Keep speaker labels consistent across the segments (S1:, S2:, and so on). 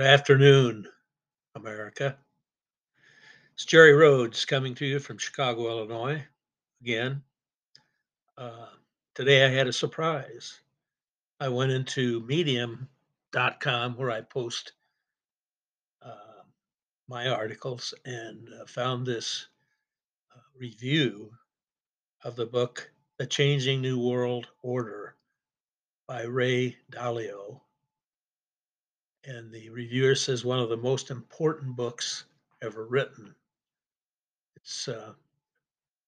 S1: Good afternoon, America. It's Jerry Rhodes coming to you from Chicago, Illinois. Again, uh, today I had a surprise. I went into medium.com where I post uh, my articles and uh, found this uh, review of the book, The Changing New World Order by Ray Dalio and the reviewer says one of the most important books ever written. It's uh,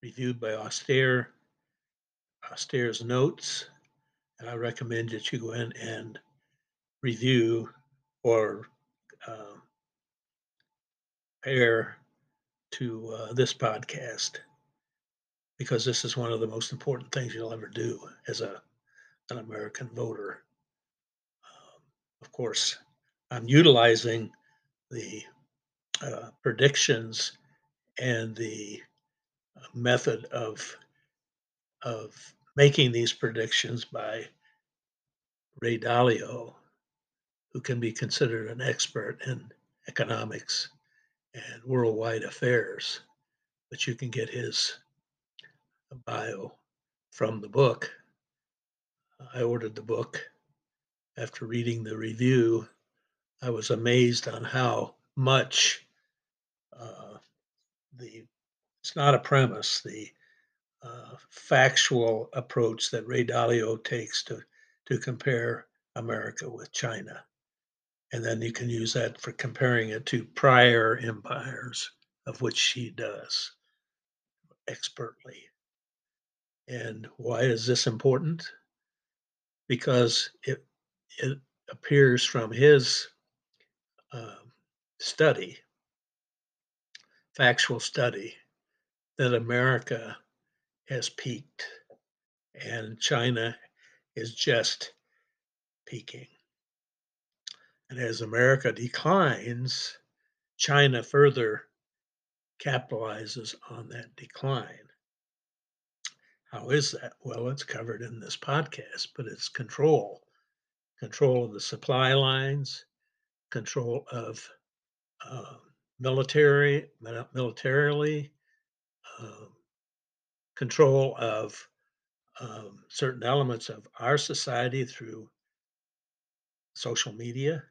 S1: reviewed by Austere, Austere's Notes, and I recommend that you go in and review or uh, pair to uh, this podcast because this is one of the most important things you'll ever do as a an American voter. Um, of course, I'm utilizing the uh, predictions and the uh, method of of making these predictions by Ray Dalio, who can be considered an expert in economics and worldwide affairs. But you can get his bio from the book. I ordered the book after reading the review I was amazed on how much uh, the it's not a premise the uh, factual approach that Ray Dalio takes to to compare America with China, and then you can use that for comparing it to prior empires, of which she does expertly. And why is this important? Because it it appears from his um, study, factual study, that America has peaked and China is just peaking. And as America declines, China further capitalizes on that decline. How is that? Well, it's covered in this podcast, but it's control control of the supply lines, control of uh, military, militarily, uh, control of um, certain elements of our society through social media,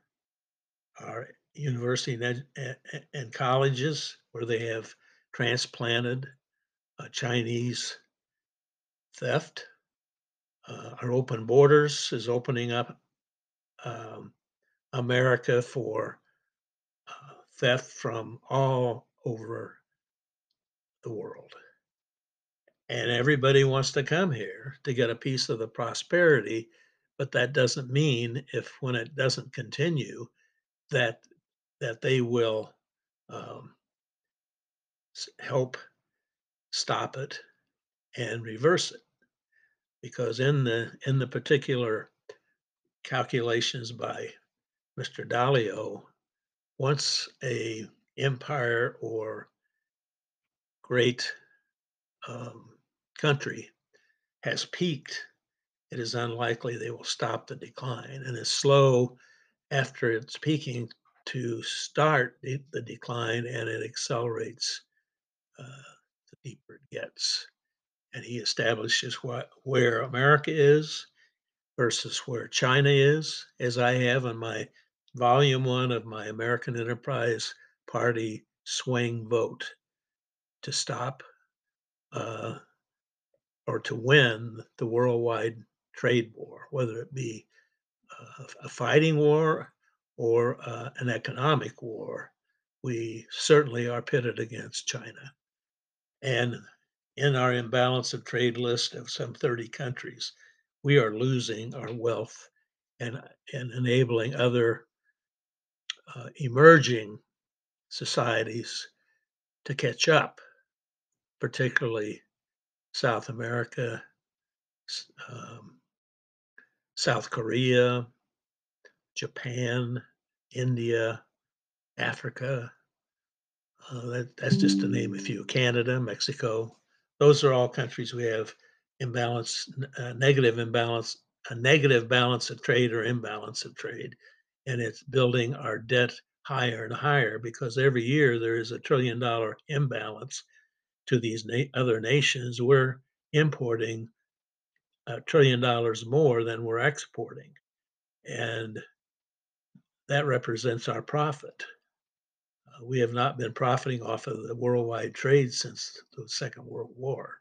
S1: our university and, ed- and colleges where they have transplanted uh, Chinese theft. Uh, our open borders is opening up um, America for uh, theft from all over the world. And everybody wants to come here to get a piece of the prosperity, but that doesn't mean if when it doesn't continue that that they will um, help stop it and reverse it because in the in the particular calculations by Mr. Dalio, once a empire or great um, country has peaked, it is unlikely they will stop the decline and is slow after it's peaking to start the, decline and it accelerates uh, the deeper it gets. And he establishes what, where America is versus where China is, as I have in my volume one of my American Enterprise Party swing vote to stop uh, or to win the worldwide trade war, whether it be uh, a fighting war or uh, an economic war. We certainly are pitted against China. And in our imbalance of trade list of some 30 countries, we are losing our wealth and, and enabling other uh, emerging societies to catch up, particularly South America, um, South Korea, Japan, India, Africa. Uh, that, that's just to name a few. Canada, Mexico. Those are all countries we have imbalance, uh, negative imbalance, a negative balance of trade or imbalance of trade. And it's building our debt higher and higher because every year there is a trillion dollar imbalance to these na- other nations. We're importing a trillion dollars more than we're exporting, and that represents our profit. Uh, we have not been profiting off of the worldwide trade since the Second World War.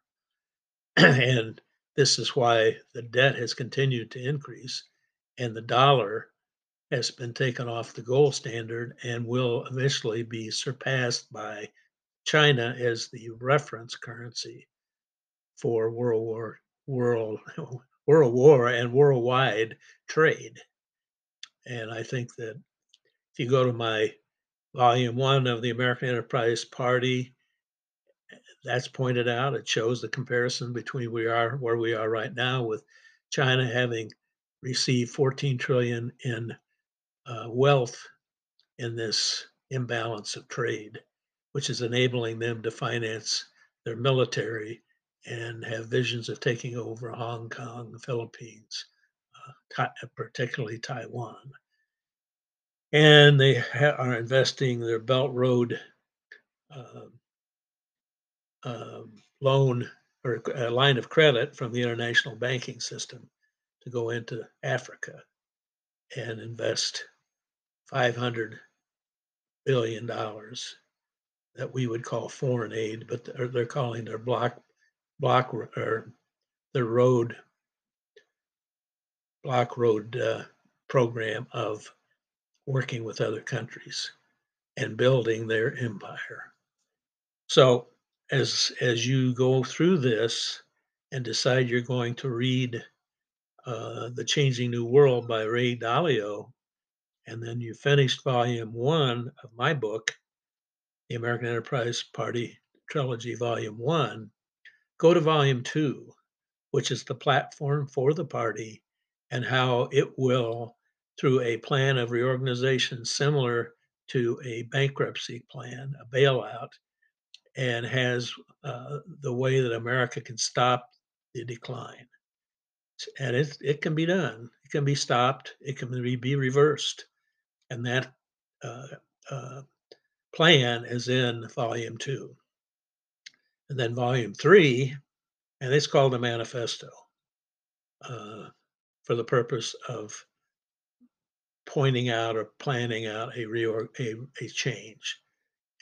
S1: and this is why the debt has continued to increase and the dollar has been taken off the gold standard and will eventually be surpassed by China as the reference currency for World War world World War and worldwide trade. And I think that if you go to my volume one of the American Enterprise Party, that's pointed out. It shows the comparison between we are where we are right now with China having received 14 trillion in uh, wealth in this imbalance of trade, which is enabling them to finance their military and have visions of taking over Hong Kong, the Philippines, uh, particularly Taiwan. And they are investing their Belt Road uh, loan or a line of credit from the international banking system to go into Africa and invest 500 billion dollars that we would call foreign aid, but they're, they're calling their block block or the road block road uh, program of working with other countries and building their empire. So as as you go through this and decide you're going to read uh, the Changing New World by Ray Dalio, and then you finished volume one of my book, The American Enterprise Party Trilogy, Volume One, go to volume two, which is the platform for the party and how it will, through a plan of reorganization similar to a bankruptcy plan, a bailout, and has uh, the way that America can stop the decline. And it, it can be done. It can be stopped. It can be, be reversed. And that uh, uh, plan is in volume two. And then volume three, and it's called the manifesto uh, for the purpose of pointing out or planning out a, reorg, a, a change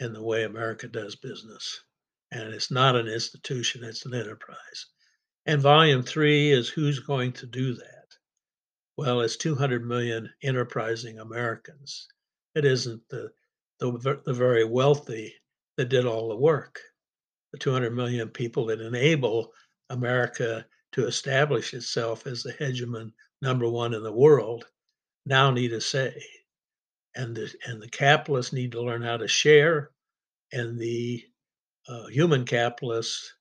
S1: in the way America does business. And it's not an institution, it's an enterprise. And volume three is who's going to do that? Well, it's 200 million enterprising Americans. It isn't the, the, the very wealthy that did all the work. The 200 million people that enable America to establish itself as the hegemon number one in the world now need a say and the and the capitalists need to learn how to share, and the uh, human capitalists,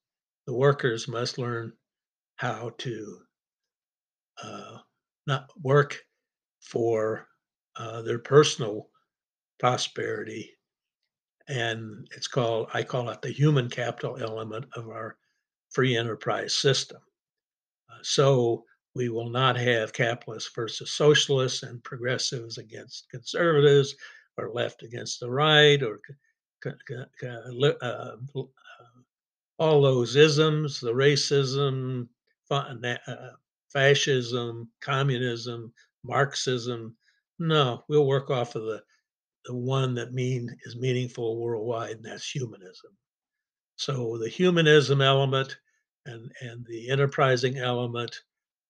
S1: the workers, must learn how to uh, not work for uh, their personal prosperity. And it's called, I call it the human capital element of our free enterprise system. Uh, so we will not have capitalists versus socialists and progressives against conservatives or left against the right or uh, uh, all those isms, the racism, uh, fascism, communism, Marxism. No, we'll work off of the, the one that mean is meaningful worldwide, and that's humanism. So the humanism element and, and the enterprising element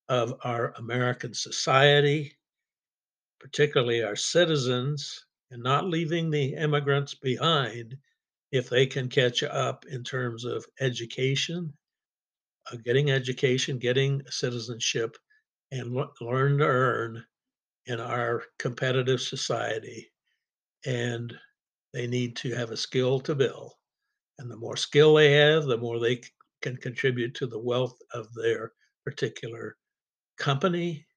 S1: of our American society, particularly our citizens, and not leaving the immigrants behind if they can catch up in terms of education, uh, getting education, getting citizenship, and learn to earn in our competitive society. And they need to have a skill to build. And the more skill they have, the more they can contribute to the wealth of their particular company,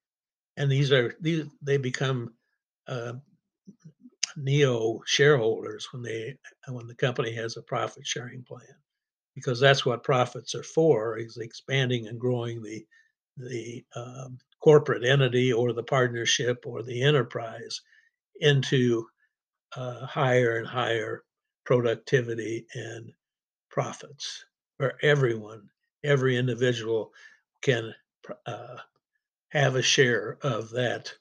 S1: and these are these they become uh, neo shareholders when they when the company has a profit sharing plan, because that's what profits are for is expanding and growing the the um, corporate entity or the partnership or the enterprise into uh, higher and higher productivity and profits, where everyone, every individual can uh, have a share of that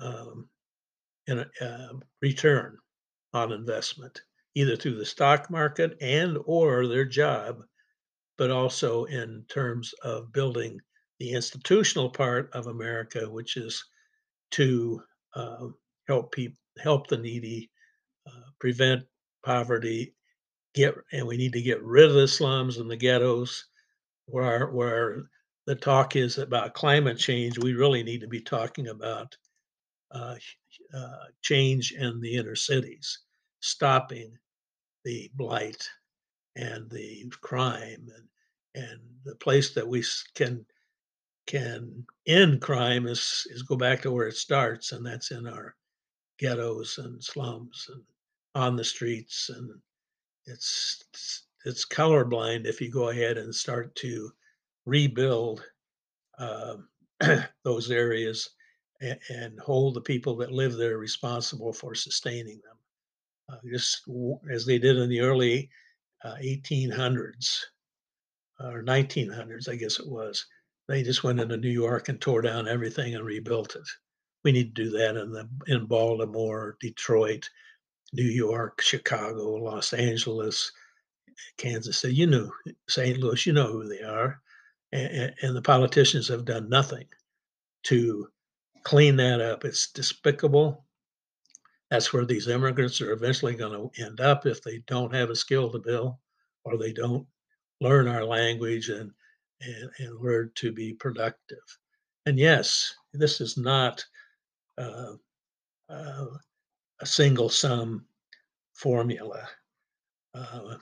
S1: um, in a, uh, return on investment, either through the stock market and or their job, but also in terms of building the institutional part of America, which is to uh, help people, help the needy, uh, prevent poverty, get, and we need to get rid of the slums and the ghettos, where where the talk is about climate change. We really need to be talking about uh, uh, change in the inner cities, stopping the blight and the crime and and the place that we can can end crime is is go back to where it starts and that's in our ghettos and slums and on the streets and it's it's, it's colorblind if you go ahead and start to rebuild uh, those areas and, and, hold the people that live there responsible for sustaining them uh, just as they did in the early uh, 1800s or 1900s i guess it was they just went into New York and tore down everything and rebuilt it. We need to do that in the in Baltimore, Detroit, New York, Chicago, Los Angeles, Kansas City. You know St. Louis. You know who they are, and, and the politicians have done nothing to clean that up. It's despicable. That's where these immigrants are eventually going to end up if they don't have a skill to build or they don't learn our language and and, and learn to be productive. And yes, this is not uh, uh, a single sum formula. Uh,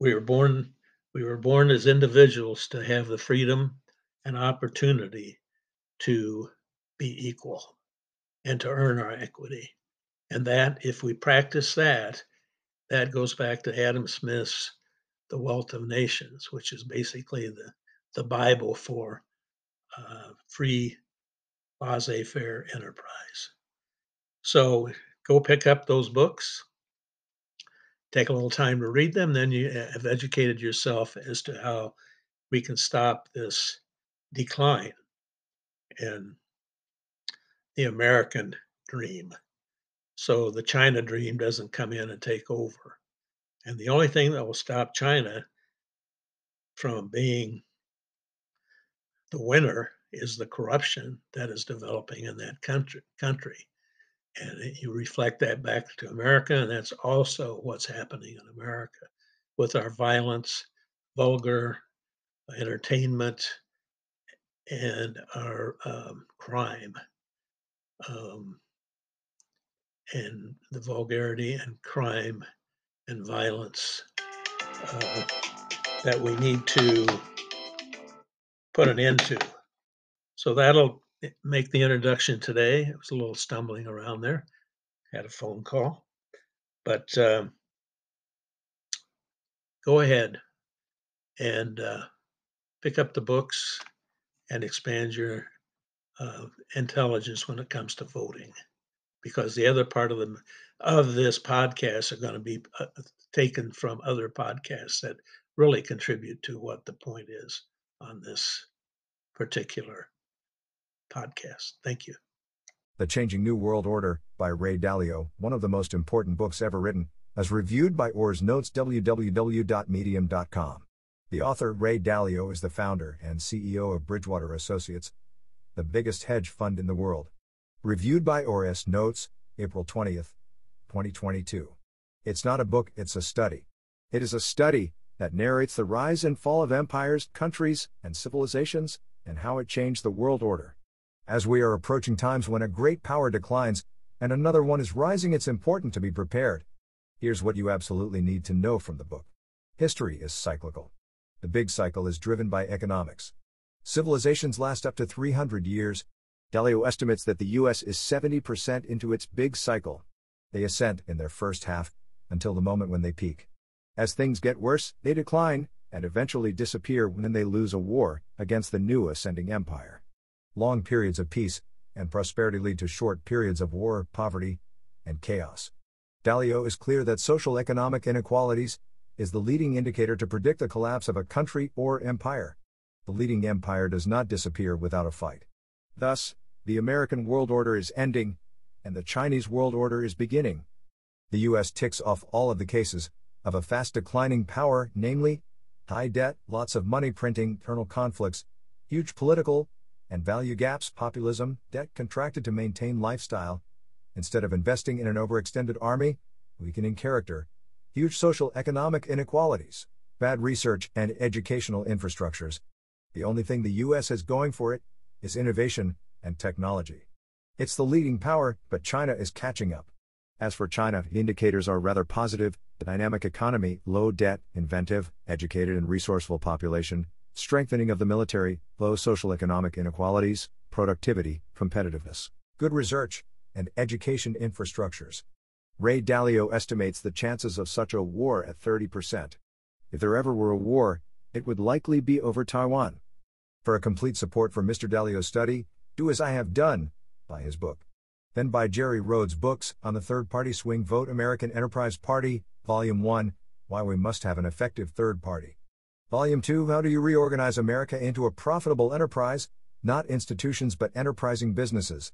S1: we were born we were born as individuals to have the freedom and opportunity to be equal and to earn our equity. And that, if we practice that, that goes back to Adam Smith's The Wealth of Nations, which is basically the the Bible for uh, free laissez faire enterprise. So go pick up those books, take a little time to read them, then you uh, have educated yourself as to how we can stop this decline in the American dream. So the China dream doesn't come in and take over. And the only thing that will stop China from being the winner is the corruption that is developing in that country country and you reflect that back to america and that's also what's happening in america with our violence vulgar entertainment and our um, crime um, and the vulgarity and crime and violence uh, that we need to put an end to. So that'll make the introduction today. It was a little stumbling around there. Had a phone call, but uh, go ahead and uh, pick up the books and expand your uh, intelligence when it comes to voting, because the other part of the of this podcast are going to be uh, taken from other podcasts that really contribute to what the point is on this particular podcast. Thank you.
S2: The Changing New World Order by Ray Dalio, one of the most important books ever written, as reviewed by Aure's Notes www.medium.com. The author, Ray Dalio, is the founder and CEO of Bridgewater Associates, the biggest hedge fund in the world. Reviewed by Aure's Notes, April 20th, 2022. It's not a book, it's a study. It is a study that narrates the rise and fall of empires, countries, and civilizations, and how it changed the world order. As we are approaching times when a great power declines and another one is rising, it's important to be prepared. Here's what you absolutely need to know from the book History is cyclical. The big cycle is driven by economics. Civilizations last up to 300 years. Dalio estimates that the US is 70% into its big cycle. They ascend in their first half until the moment when they peak. As things get worse, they decline, and eventually disappear when they lose a war against the new ascending empire. Long periods of peace and prosperity lead to short periods of war, poverty, and chaos. Dalio is clear that social economic inequalities is the leading indicator to predict the collapse of a country or empire. The leading empire does not disappear without a fight. Thus, the American world order is ending, and the Chinese world order is beginning. The US ticks off all of the cases of a fast declining power, namely, high debt, lots of money printing, internal conflicts, huge political and value gaps, populism, debt contracted to maintain lifestyle, instead of investing in an overextended army, weakening character, huge social economic inequalities, bad research and educational infrastructures. The only thing the US has going for it is innovation and technology. It's the leading power, but China is catching up. As for China, indicators are rather positive dynamic economy, low debt, inventive, educated, and resourceful population, strengthening of the military, low social economic inequalities, productivity, competitiveness, good research, and education infrastructures. Ray Dalio estimates the chances of such a war at 30%. If there ever were a war, it would likely be over Taiwan. For a complete support for Mr. Dalio's study, do as I have done, buy his book. Then buy Jerry Rhodes' books on the third party swing vote American Enterprise Party, Volume 1 Why We Must Have an Effective Third Party. Volume 2 How Do You Reorganize America into a Profitable Enterprise, not institutions but enterprising businesses.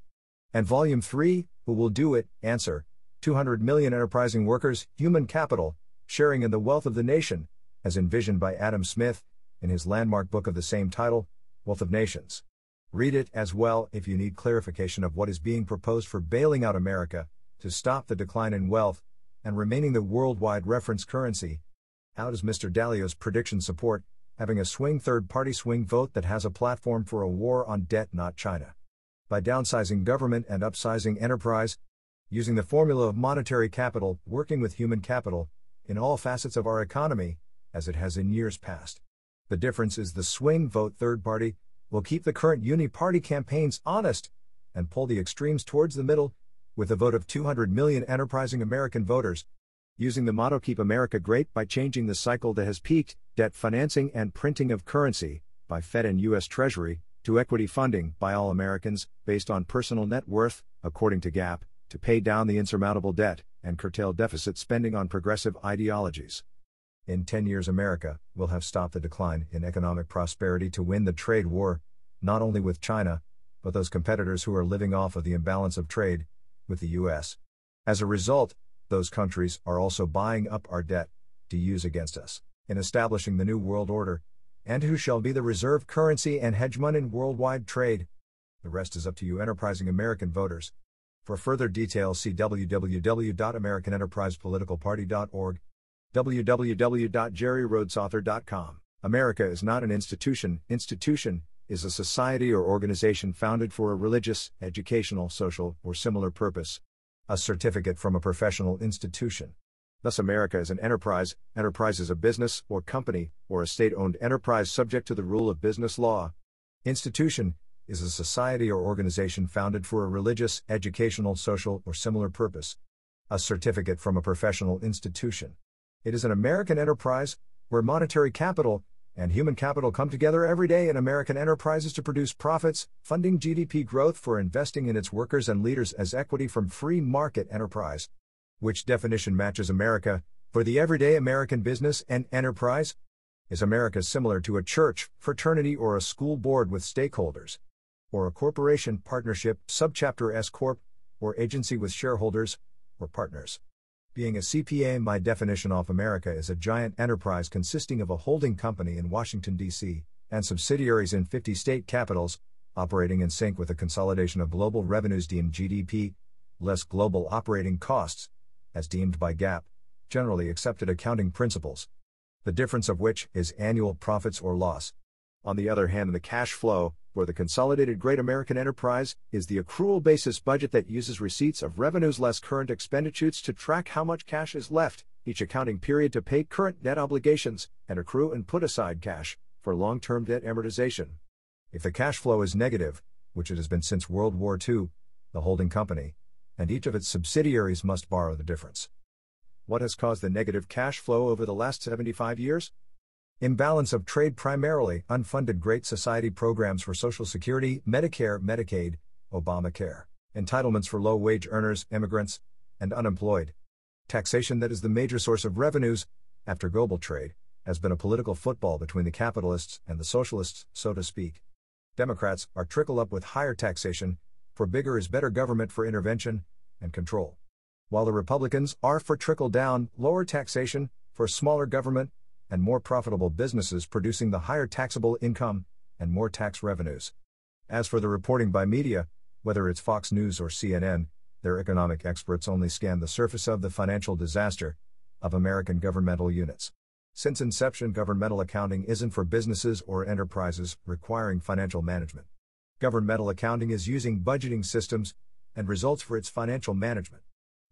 S2: And Volume 3 Who Will Do It? Answer 200 million enterprising workers, human capital, sharing in the wealth of the nation, as envisioned by Adam Smith in his landmark book of the same title, Wealth of Nations. Read it as well if you need clarification of what is being proposed for bailing out America, to stop the decline in wealth, and remaining the worldwide reference currency. How does Mr. Dalio's prediction support having a swing third party swing vote that has a platform for a war on debt, not China? By downsizing government and upsizing enterprise, using the formula of monetary capital, working with human capital, in all facets of our economy, as it has in years past. The difference is the swing vote third party will keep the current uni party campaigns honest and pull the extremes towards the middle, with a vote of 200 million enterprising American voters, using the motto Keep America Great by changing the cycle that has peaked, debt financing and printing of currency, by Fed and U.S. Treasury, to equity funding by all Americans, based on personal net worth, according to GAAP, to pay down the insurmountable debt and curtail deficit spending on progressive ideologies. In 10 years, America will have stopped the decline in economic prosperity to win the trade war, not only with China, but those competitors who are living off of the imbalance of trade with the US. As a result, those countries are also buying up our debt to use against us in establishing the new world order, and who shall be the reserve currency and hegemon in worldwide trade. The rest is up to you, enterprising American voters. For further details, see www.americanenterprisepoliticalparty.org www.jerryrhodesauthor.com. America is not an institution. Institution is a society or organization founded for a religious, educational, social, or similar purpose. A certificate from a professional institution. Thus, America is an enterprise. Enterprise is a business, or company, or a state owned enterprise subject to the rule of business law. Institution is a society or organization founded for a religious, educational, social, or similar purpose. A certificate from a professional institution. It is an American enterprise where monetary capital and human capital come together every day in American enterprises to produce profits, funding GDP growth for investing in its workers and leaders as equity from free market enterprise. Which definition matches America for the everyday American business and enterprise? Is America similar to a church, fraternity, or a school board with stakeholders? Or a corporation, partnership, subchapter S Corp, or agency with shareholders or partners? Being a CPA, my definition of America is a giant enterprise consisting of a holding company in Washington, D.C., and subsidiaries in 50 state capitals, operating in sync with a consolidation of global revenues deemed GDP, less global operating costs, as deemed by GAAP, generally accepted accounting principles. The difference of which is annual profits or loss. On the other hand, the cash flow, for the consolidated Great American Enterprise, is the accrual basis budget that uses receipts of revenues less current expenditures to track how much cash is left each accounting period to pay current debt obligations and accrue and put aside cash for long term debt amortization. If the cash flow is negative, which it has been since World War II, the holding company and each of its subsidiaries must borrow the difference. What has caused the negative cash flow over the last 75 years? Imbalance of trade primarily unfunded Great Society programs for Social Security, Medicare, Medicaid, Obamacare, entitlements for low wage earners, immigrants, and unemployed. Taxation that is the major source of revenues, after global trade, has been a political football between the capitalists and the socialists, so to speak. Democrats are trickle up with higher taxation, for bigger is better government for intervention and control. While the Republicans are for trickle down, lower taxation, for smaller government, and more profitable businesses producing the higher taxable income and more tax revenues. As for the reporting by media, whether it's Fox News or CNN, their economic experts only scan the surface of the financial disaster of American governmental units. Since inception, governmental accounting isn't for businesses or enterprises requiring financial management. Governmental accounting is using budgeting systems and results for its financial management.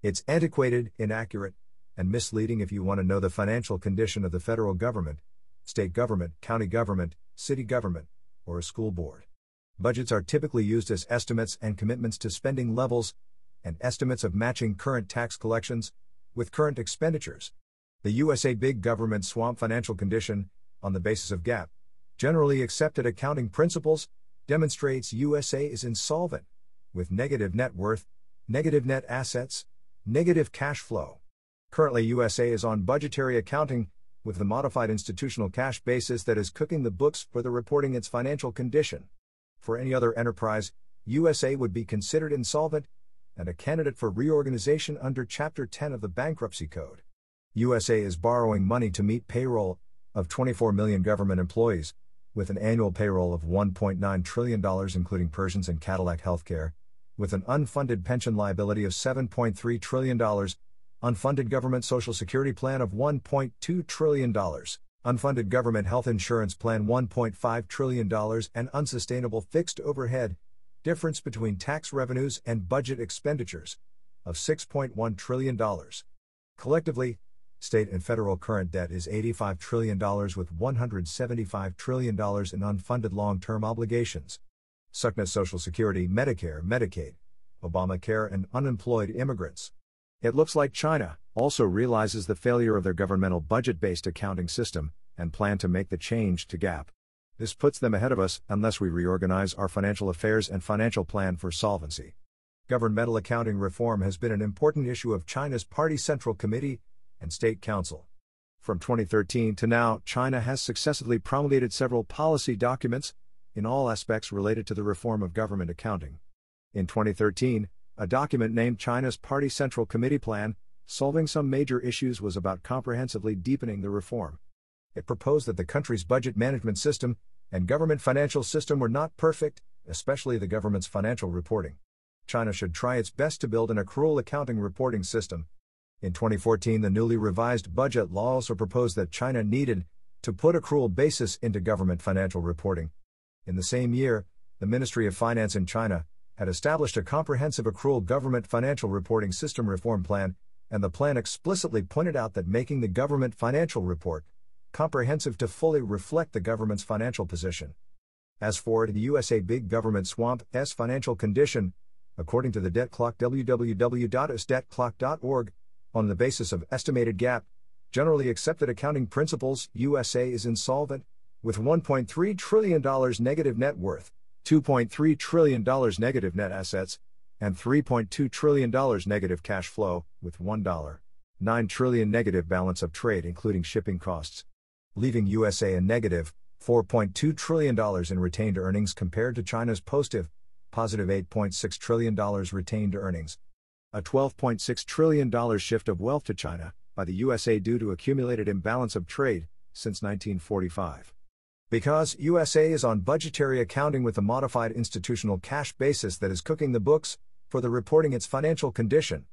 S2: It's antiquated, inaccurate, and misleading if you want to know the financial condition of the federal government, state government, county government, city government, or a school board. Budgets are typically used as estimates and commitments to spending levels, and estimates of matching current tax collections with current expenditures. The USA Big Government Swamp financial condition, on the basis of GAAP, generally accepted accounting principles, demonstrates USA is insolvent, with negative net worth, negative net assets, negative cash flow. Currently, USA is on budgetary accounting, with the modified institutional cash basis that is cooking the books for the reporting its financial condition. For any other enterprise, USA would be considered insolvent and a candidate for reorganization under Chapter 10 of the Bankruptcy Code. USA is borrowing money to meet payroll of 24 million government employees, with an annual payroll of $1.9 trillion, including Persians and Cadillac Healthcare, with an unfunded pension liability of $7.3 trillion, unfunded government Social Security plan of $1.2 trillion, unfunded government health insurance plan $1.5 trillion, and unsustainable fixed overhead, difference between tax revenues and budget expenditures, of $6.1 trillion. Collectively, State and federal current debt is $85 trillion with $175 trillion in unfunded long term obligations. Suckness Social Security, Medicare, Medicaid, Obamacare, and unemployed immigrants. It looks like China also realizes the failure of their governmental budget based accounting system and plan to make the change to GAAP. This puts them ahead of us unless we reorganize our financial affairs and financial plan for solvency. Governmental accounting reform has been an important issue of China's Party Central Committee and State Council. From 2013 to now, China has successively promulgated several policy documents in all aspects related to the reform of government accounting. In 2013, a document named China's Party Central Committee Plan, solving some major issues, was about comprehensively deepening the reform. It proposed that the country's budget management system and government financial system were not perfect, especially the government's financial reporting. China should try its best to build an accrual accounting reporting system in 2014, the newly revised budget law also proposed that China needed to put accrual basis into government financial reporting. In the same year, the Ministry of Finance in China had established a comprehensive accrual government financial reporting system reform plan, and the plan explicitly pointed out that making the government financial report comprehensive to fully reflect the government's financial position. As for the USA Big Government Swamp S financial condition, according to the debt clock www.usdebtclock.org, on the basis of estimated GAAP, generally accepted accounting principles, USA is insolvent, with $1.3 trillion negative net worth, $2.3 trillion negative net assets, and $3.2 trillion negative cash flow, with $1. 9 trillion negative balance of trade including shipping costs, leaving USA a negative $4.2 trillion in retained earnings compared to China's positive positive $8.6 trillion retained earnings a $12.6 trillion shift of wealth to China by the USA due to accumulated imbalance of trade since 1945. Because USA is on budgetary accounting with a modified institutional cash basis that is cooking the books for the reporting its financial condition.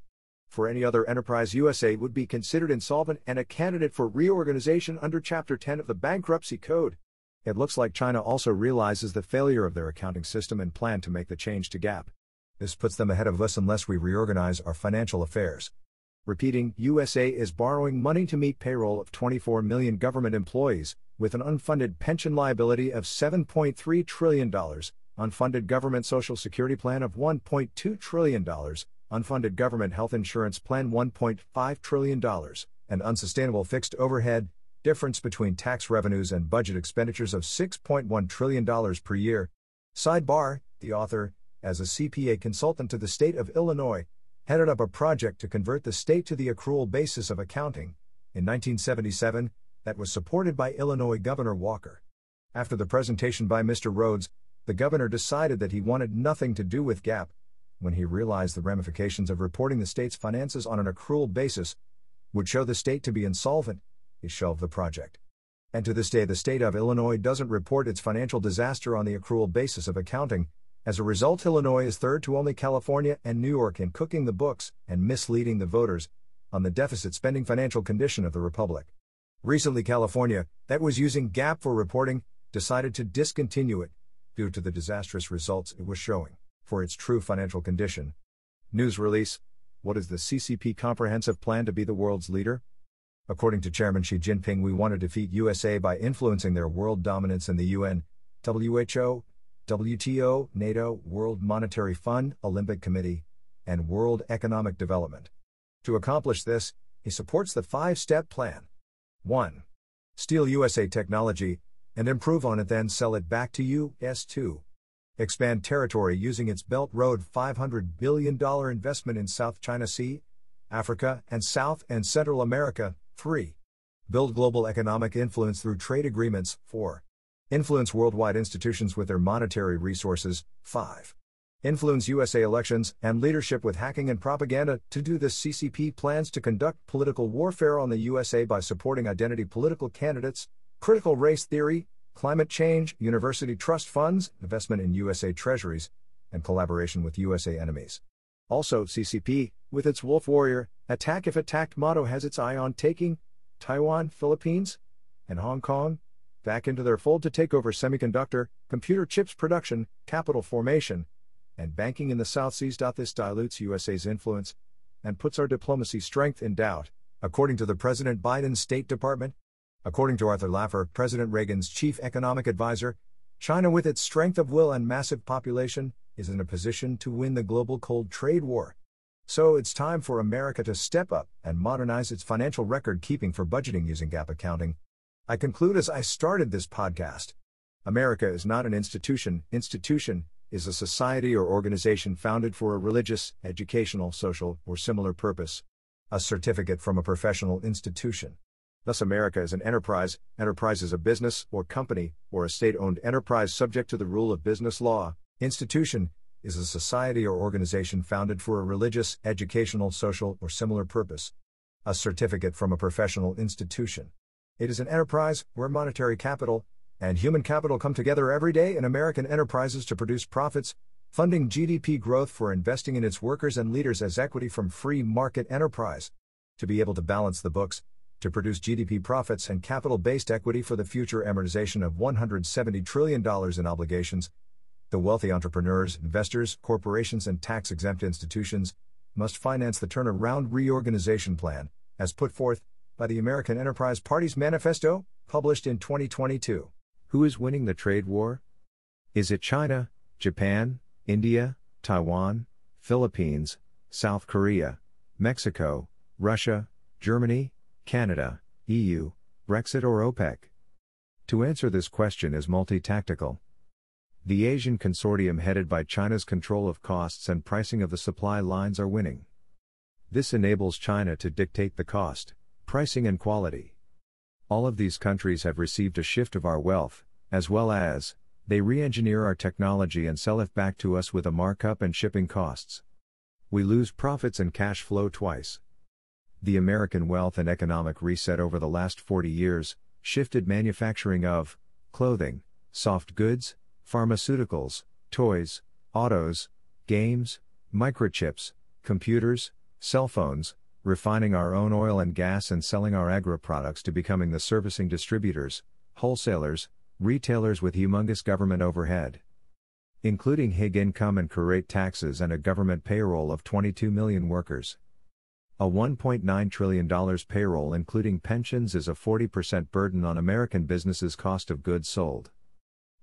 S2: For any other enterprise, USA would be considered insolvent and a candidate for reorganization under Chapter 10 of the Bankruptcy Code. It looks like China also realizes the failure of their accounting system and plan to make the change to GAAP. This puts them ahead of us unless we reorganize our financial affairs. Repeating, USA is borrowing money to meet payroll of 24 million government employees, with an unfunded pension liability of $7.3 trillion, unfunded government Social Security plan of $1.2 trillion, unfunded government health insurance plan $1.5 trillion, and unsustainable fixed overhead, difference between tax revenues and budget expenditures of $6.1 trillion per year. Sidebar, the author, as a CPA consultant to the state of Illinois, headed up a project to convert the state to the accrual basis of accounting. In 1977, that was supported by Illinois Governor Walker. After the presentation by Mr. Rhodes, the governor decided that he wanted nothing to do with GAAP. When he realized the ramifications of reporting the state's finances on an accrual basis would show the state to be insolvent, he shelved the project. And to this day, the state of Illinois doesn't report its financial disaster on the accrual basis of accounting. As a result, Illinois is third to only California and New York in cooking the books and misleading the voters on the deficit spending financial condition of the Republic. Recently, California, that was using GAAP for reporting, decided to discontinue it due to the disastrous results it was showing for its true financial condition. News release What is the CCP comprehensive plan to be the world's leader? According to Chairman Xi Jinping, we want to defeat USA by influencing their world dominance in the UN, WHO, WTO, NATO, World Monetary Fund, Olympic Committee, and World Economic Development. To accomplish this, he supports the five step plan. 1. Steal USA technology, and improve on it, then sell it back to you. S2. Expand territory using its Belt Road $500 billion investment in South China Sea, Africa, and South and Central America. 3. Build global economic influence through trade agreements. 4. Influence worldwide institutions with their monetary resources. 5 influence USA elections and leadership with hacking and propaganda. To do this, CCP plans to conduct political warfare on the USA by supporting identity political candidates, critical race theory, climate change, university trust funds, investment in USA treasuries, and collaboration with USA enemies. Also, CCP, with its Wolf Warrior, attack if attacked motto, has its eye on taking Taiwan, Philippines, and Hong Kong back into their fold to take over semiconductor, computer chips production, capital formation, and banking in the South Seas. This dilutes USA's influence and puts our diplomacy strength in doubt, according to the President Biden's State Department. According to Arthur Laffer, President Reagan's chief economic advisor, China, with its strength of will and massive population, is in a position to win the global cold trade war. So it's time for America to step up and modernize its financial record keeping for budgeting using GAAP accounting. I conclude as I started this podcast. America is not an institution, institution is a society or organization founded for a religious, educational, social, or similar purpose. A certificate from a professional institution. Thus, America is an enterprise, enterprise is a business, or company, or a state owned enterprise subject to the rule of business law. Institution is a society or organization founded for a religious, educational, social, or similar purpose. A certificate from a professional institution. It is an enterprise where monetary capital, and human capital come together every day in American enterprises to produce profits, funding GDP growth for investing in its workers and leaders as equity from free market enterprise. To be able to balance the books, to produce GDP profits and capital based equity for the future amortization of $170 trillion in obligations, the wealthy entrepreneurs, investors, corporations, and tax exempt institutions must finance the turnaround reorganization plan, as put forth by the American Enterprise Party's manifesto, published in 2022. Who is winning the trade war? Is it China, Japan, India, Taiwan, Philippines, South Korea, Mexico, Russia, Germany, Canada, EU, Brexit, or OPEC? To answer this question is multi tactical. The Asian consortium headed by China's control of costs and pricing of the supply lines are winning. This enables China to dictate the cost, pricing, and quality. All of these countries have received a shift of our wealth, as well as, they re engineer our technology and sell it back to us with a markup and shipping costs. We lose profits and cash flow twice. The American wealth and economic reset over the last 40 years shifted manufacturing of clothing, soft goods, pharmaceuticals, toys, autos, games, microchips, computers, cell phones, refining our own oil and gas and selling our agri products to becoming the servicing distributors, wholesalers, retailers with humongous government overhead. Including Hig income and corrate taxes and a government payroll of 22 million workers. A $1.9 trillion payroll including pensions is a 40% burden on American businesses' cost of goods sold.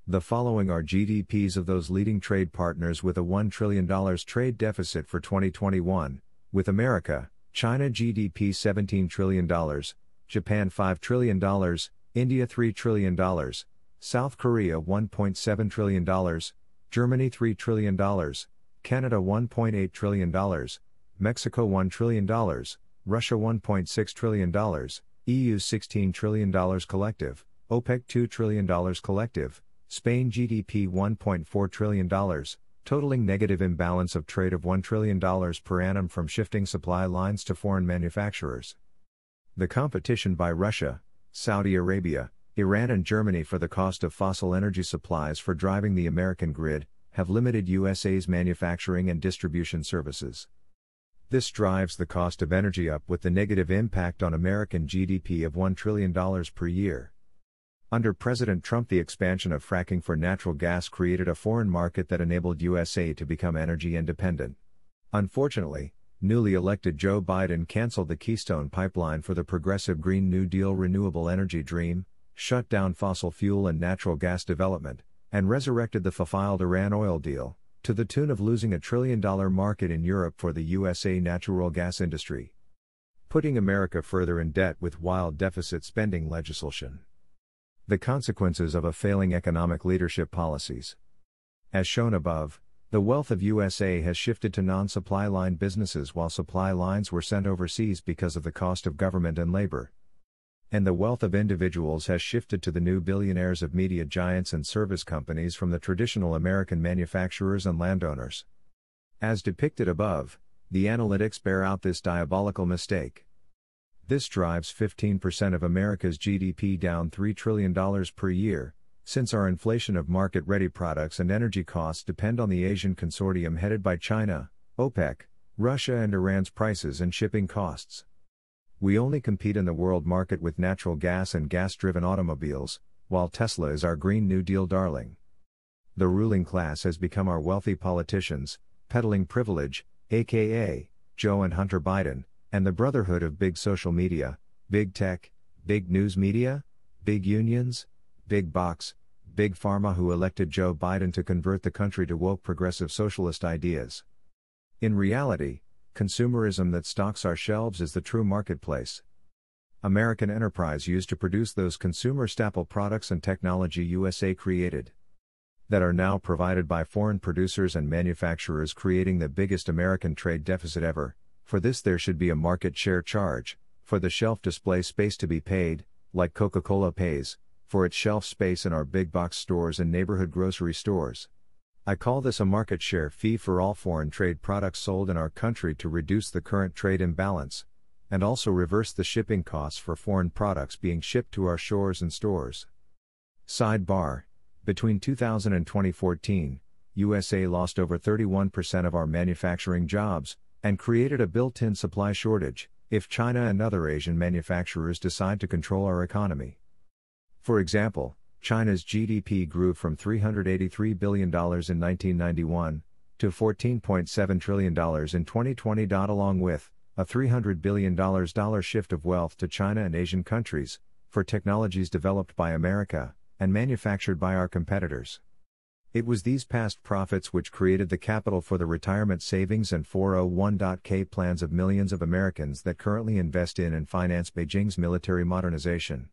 S2: The following are GDPs of those leading trade partners with a $1 trillion trade deficit for 2021, with America, China GDP $17 trillion, Japan $5 trillion, India $3 trillion, South Korea $1.7 trillion, Germany $3 trillion, Canada $1.8 trillion, Mexico $1 trillion, Russia $1.6 trillion, EU $16 trillion collective, OPEC $2 trillion collective, Spain GDP $1.4 trillion, totaling negative imbalance of trade of $1 trillion per annum from shifting supply lines to foreign manufacturers. The competition by Russia, Saudi Arabia, Iran, and Germany for the cost of fossil energy supplies for driving the American grid have limited USA's manufacturing and distribution services. This drives the cost of energy up with the negative impact on American GDP of $1 trillion per year. Under President Trump, the expansion of fracking for natural gas created a foreign market that enabled USA to become energy independent. Unfortunately, newly elected Joe Biden canceled the Keystone Pipeline for the progressive Green New Deal renewable energy dream, shut down fossil fuel and natural gas development, and resurrected the fulfilled Iran oil deal, to the tune of losing a trillion dollar market in Europe for the USA natural gas industry. Putting America further in debt with wild deficit spending legislation. The consequences of a failing economic leadership policies. As shown above, the wealth of USA has shifted to non supply line businesses while supply lines were sent overseas because of the cost of government and labor and the wealth of individuals has shifted to the new billionaires of media giants and service companies from the traditional American manufacturers and landowners. As depicted above, the analytics bear out this diabolical mistake. This drives 15% of America's GDP down $3 trillion per year, since our inflation of market ready products and energy costs depend on the Asian consortium headed by China, OPEC, Russia, and Iran's prices and shipping costs. We only compete in the world market with natural gas and gas driven automobiles, while Tesla is our Green New Deal darling. The ruling class has become our wealthy politicians, peddling privilege, aka Joe and Hunter Biden, and the brotherhood of big social media, big tech, big news media, big unions, big box, big pharma who elected Joe Biden to convert the country to woke progressive socialist ideas. In reality, consumerism that stocks our shelves is the true marketplace. American enterprise used to produce those consumer staple products and technology USA created. That are now provided by foreign producers and manufacturers, creating the biggest American trade deficit ever. For this, there should be a market share charge, for the shelf display space to be paid, like Coca Cola pays, for its shelf space in our big box stores and neighborhood grocery stores. I call this a market share fee for all foreign trade products sold in our country to reduce the current trade imbalance, and also reverse the shipping costs for foreign products being shipped to our shores and stores. Sidebar Between 2000 and 2014, USA lost over 31% of our manufacturing jobs, and created a built in supply shortage, if China and other Asian manufacturers decide to control our economy. For example, China's GDP grew from $383 billion in 1991 to $14.7 trillion in 2020. Along with a $300 billion shift of wealth to China and Asian countries for technologies developed by America and manufactured by our competitors. It was these past profits which created the capital for the retirement savings and 401k plans of millions of Americans that currently invest in and finance Beijing's military modernization.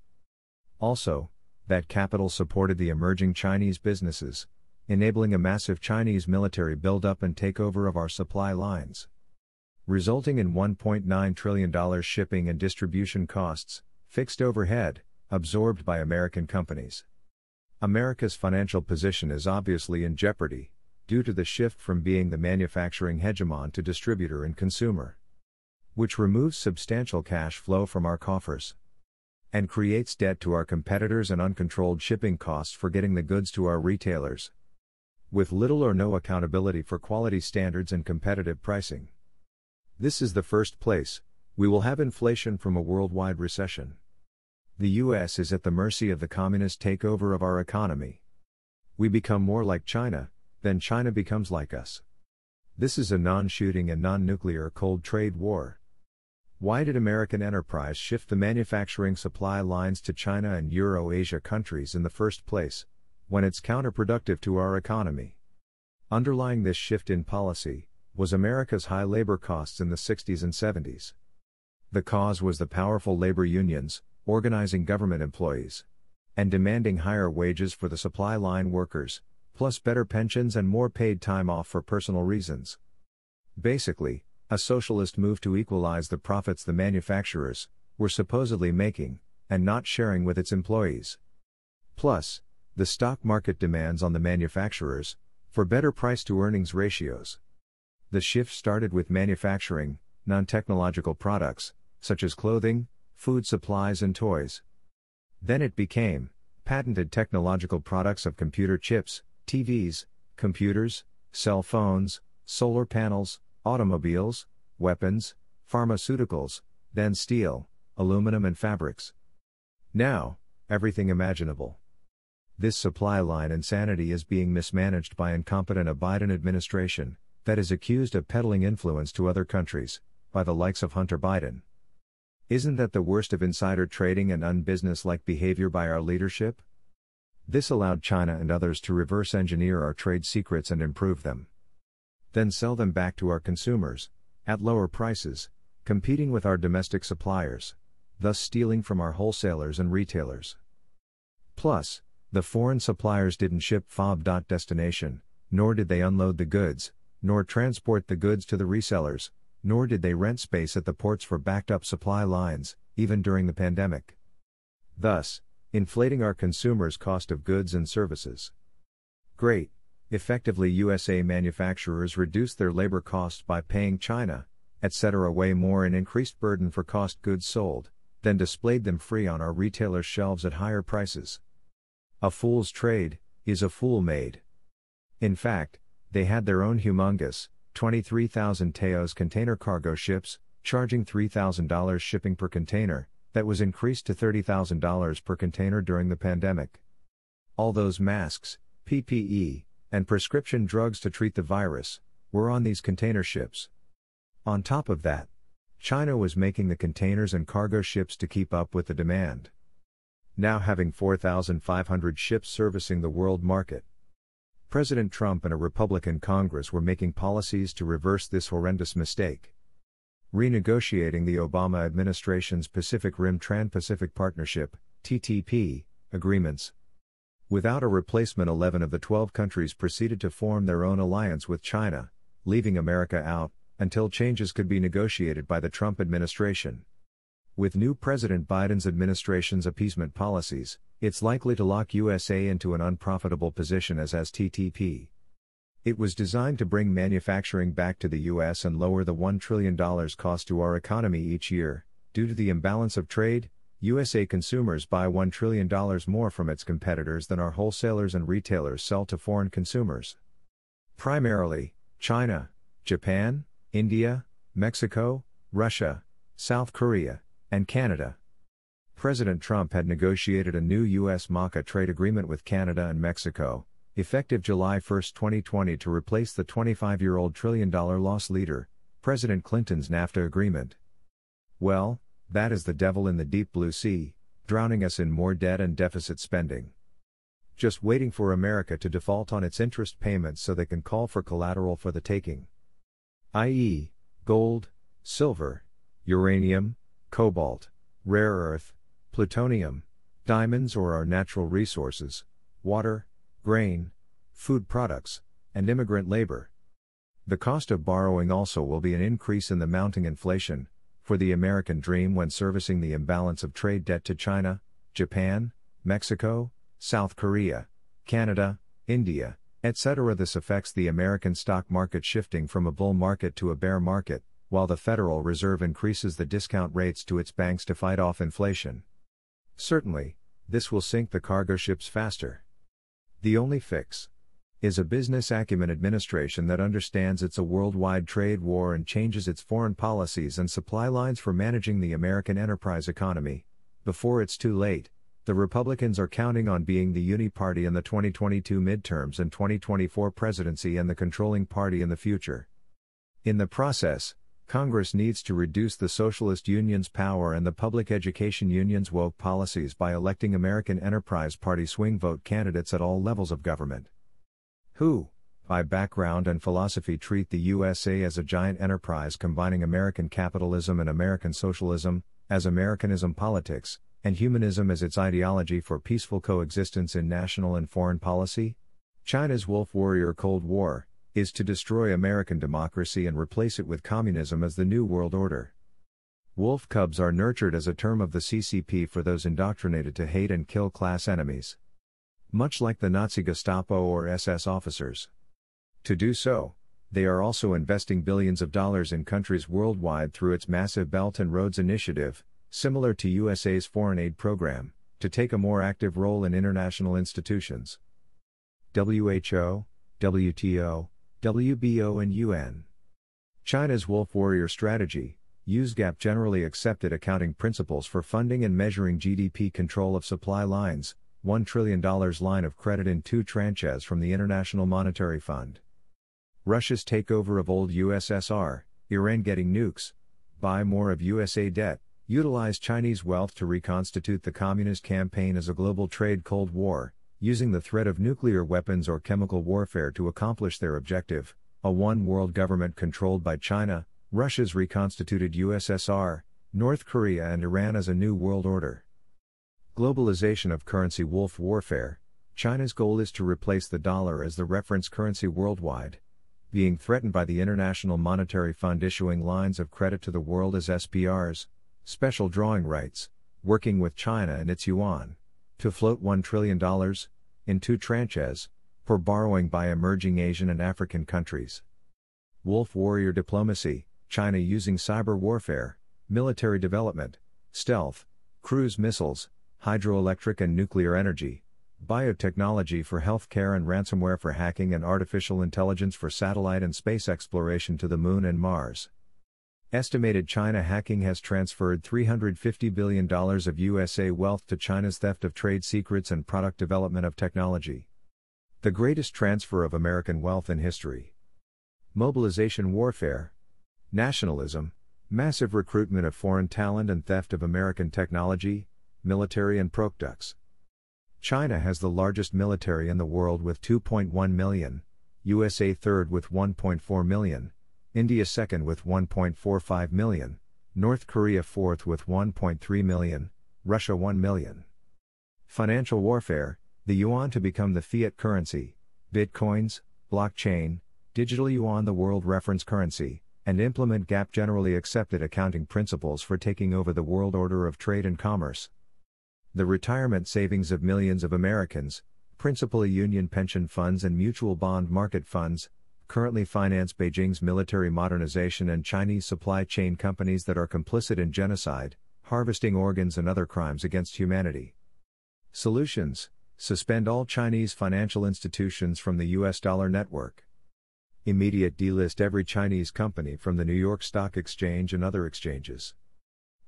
S2: Also, that capital supported the emerging Chinese businesses, enabling a massive Chinese military buildup and takeover of our supply lines. Resulting in $1.9 trillion shipping and distribution costs, fixed overhead, absorbed by American companies. America's financial position is obviously in jeopardy, due to the shift from being the manufacturing hegemon to distributor and consumer. Which removes substantial cash flow from our coffers and creates debt to our competitors and uncontrolled shipping costs for getting the goods to our retailers. With little or no accountability for quality standards and competitive pricing. This is the first place, we will have inflation from a worldwide recession. The US is at the mercy of the communist takeover of our economy. We become more like China, then China becomes like us. This is a non shooting and non nuclear cold trade war. Why did American enterprise shift the manufacturing supply lines to China and Euro-Asia countries in the first place, when it's counterproductive to our economy? Underlying this shift in policy was America's high labor costs in the 60s and 70s. The cause was the powerful labor unions, organizing government employees and demanding higher wages for the supply line workers, plus better pensions and more paid time off for personal reasons. Basically, a socialist move to equalize the profits the manufacturers were supposedly making and not sharing with its employees. Plus, the stock market demands on the manufacturers for better price to earnings ratios. The shift started with manufacturing non technological products, such as clothing, food supplies, and toys. Then it became patented technological products of computer chips, TVs, computers, cell phones, solar panels, automobiles, weapons, pharmaceuticals, then steel, aluminum, and fabrics. Now, everything imaginable. This supply line insanity is being mismanaged by incompetent a Biden administration that is accused of peddling influence to other countries by the likes of Hunter Biden. Isn't that the worst of insider trading and unbusinesslike behavior by our leadership? This allowed China and others to reverse engineer our trade secrets and improve them. Then sell them back to our consumers, at lower prices, competing with our domestic suppliers, thus stealing from our wholesalers and retailers. Plus, the foreign suppliers didn't ship FOB. destination, nor did they unload the goods, nor transport the goods to the resellers, nor did they rent space at the ports for backed up supply lines, even during the pandemic. Thus, inflating our consumers' cost of goods and services. Great. Effectively, USA manufacturers reduced their labor costs by paying China, etc., way more in increased burden for cost goods sold, then displayed them free on our retailers' shelves at higher prices. A fool's trade is a fool made. In fact, they had their own humongous, 23,000 TEUs container cargo ships, charging $3,000 shipping per container, that was increased to $30,000 per container during the pandemic. All those masks, PPE, and prescription drugs to treat the virus were on these container ships. On top of that, China was making the containers and cargo ships to keep up with the demand. Now having 4,500 ships servicing the world market. President Trump and a Republican Congress were making policies to reverse this horrendous mistake. Renegotiating the Obama administration's Pacific Rim Trans Pacific Partnership, TTP, agreements. Without a replacement, 11 of the 12 countries proceeded to form their own alliance with China, leaving America out, until changes could be negotiated by the Trump administration. With new President Biden's administration's appeasement policies, it's likely to lock USA into an unprofitable position as has TTP. It was designed to bring manufacturing back to the US and lower the $1 trillion cost to our economy each year. Due to the imbalance of trade, USA consumers buy $1 trillion more from its competitors than our wholesalers and retailers sell to foreign consumers. Primarily, China, Japan, India, Mexico, Russia, South Korea, and Canada. President Trump had negotiated a new USMCA trade agreement with Canada and Mexico, effective July 1, 2020, to replace the 25 year old trillion dollar loss leader, President Clinton's NAFTA agreement. Well, that is the devil in the deep blue sea, drowning us in more debt and deficit spending. Just waiting for America to default on its interest payments so they can call for collateral for the taking. i.e., gold, silver, uranium, cobalt, rare earth, plutonium, diamonds or our natural resources, water, grain, food products, and immigrant labor. The cost of borrowing also will be an increase in the mounting inflation, for the American dream when servicing the imbalance of trade debt to China, Japan, Mexico, South Korea, Canada, India, etc. This affects the American stock market shifting from a bull market to a bear market, while the Federal Reserve increases the discount rates to its banks to fight off inflation. Certainly, this will sink the cargo ships faster. The only fix is a business acumen administration that understands it's a worldwide trade war and changes its foreign policies and supply lines for managing the American enterprise economy. Before it's too late, the Republicans are counting on being the uni party in the 2022 midterms and 2024 presidency and the controlling party in the future. In the process, Congress needs to reduce the Socialist Union's power and the Public Education Union's woke policies by electing American Enterprise Party swing vote candidates at all levels of government. Who, by background and philosophy, treat the USA as a giant enterprise combining American capitalism and American socialism, as Americanism politics, and humanism as its ideology for peaceful coexistence in national and foreign policy? China's wolf warrior Cold War, is to destroy American democracy and replace it with communism as the New World Order. Wolf cubs are nurtured as a term of the CCP for those indoctrinated to hate and kill class enemies. Much like the Nazi Gestapo or SS officers. To do so, they are also investing billions of dollars in countries worldwide through its massive Belt and Roads Initiative, similar to USA's foreign aid program, to take a more active role in international institutions. WHO, WTO, WBO, and UN. China's Wolf Warrior Strategy, US GAAP generally accepted accounting principles for funding and measuring GDP control of supply lines, $1 trillion line of credit in two tranches from the International Monetary Fund. Russia's takeover of old USSR, Iran getting nukes, buy more of USA debt, utilize Chinese wealth to reconstitute the Communist campaign as a global trade Cold War, using the threat of nuclear weapons or chemical warfare to accomplish their objective, a one world government controlled by China, Russia's reconstituted USSR, North Korea, and Iran as a new world order. Globalization of currency wolf warfare. China's goal is to replace the dollar as the reference currency worldwide. Being threatened by the International Monetary Fund issuing lines of credit to the world as SPRs, special drawing rights, working with China and its yuan, to float $1 trillion, in two tranches, for borrowing by emerging Asian and African countries. Wolf warrior diplomacy, China using cyber warfare, military development, stealth, cruise missiles, hydroelectric and nuclear energy, biotechnology for healthcare and ransomware for hacking and artificial intelligence for satellite and space exploration to the Moon and Mars. Estimated China hacking has transferred $350 billion of USA wealth to China's theft of trade secrets and product development of technology. The greatest transfer of American wealth in history. Mobilization warfare, nationalism, massive recruitment of foreign talent and theft of American technology, military and products. China has the largest military in the world with 2.1 million, USA third with 1.4 million, India second with 1.45 million, North Korea fourth with 1.3 million, Russia 1 million. Financial warfare, the yuan to become the fiat currency, bitcoins, blockchain, digital yuan the world reference currency, and implement GAAP generally accepted accounting principles for taking over the world order of trade and commerce the retirement savings of millions of Americans, principally union pension funds and mutual bond market funds, currently finance Beijing's military modernization and Chinese supply chain companies that are complicit in genocide, harvesting organs and other crimes against humanity. Solutions Suspend all Chinese financial institutions from the US dollar network. Immediate delist every Chinese company from the New York Stock Exchange and other exchanges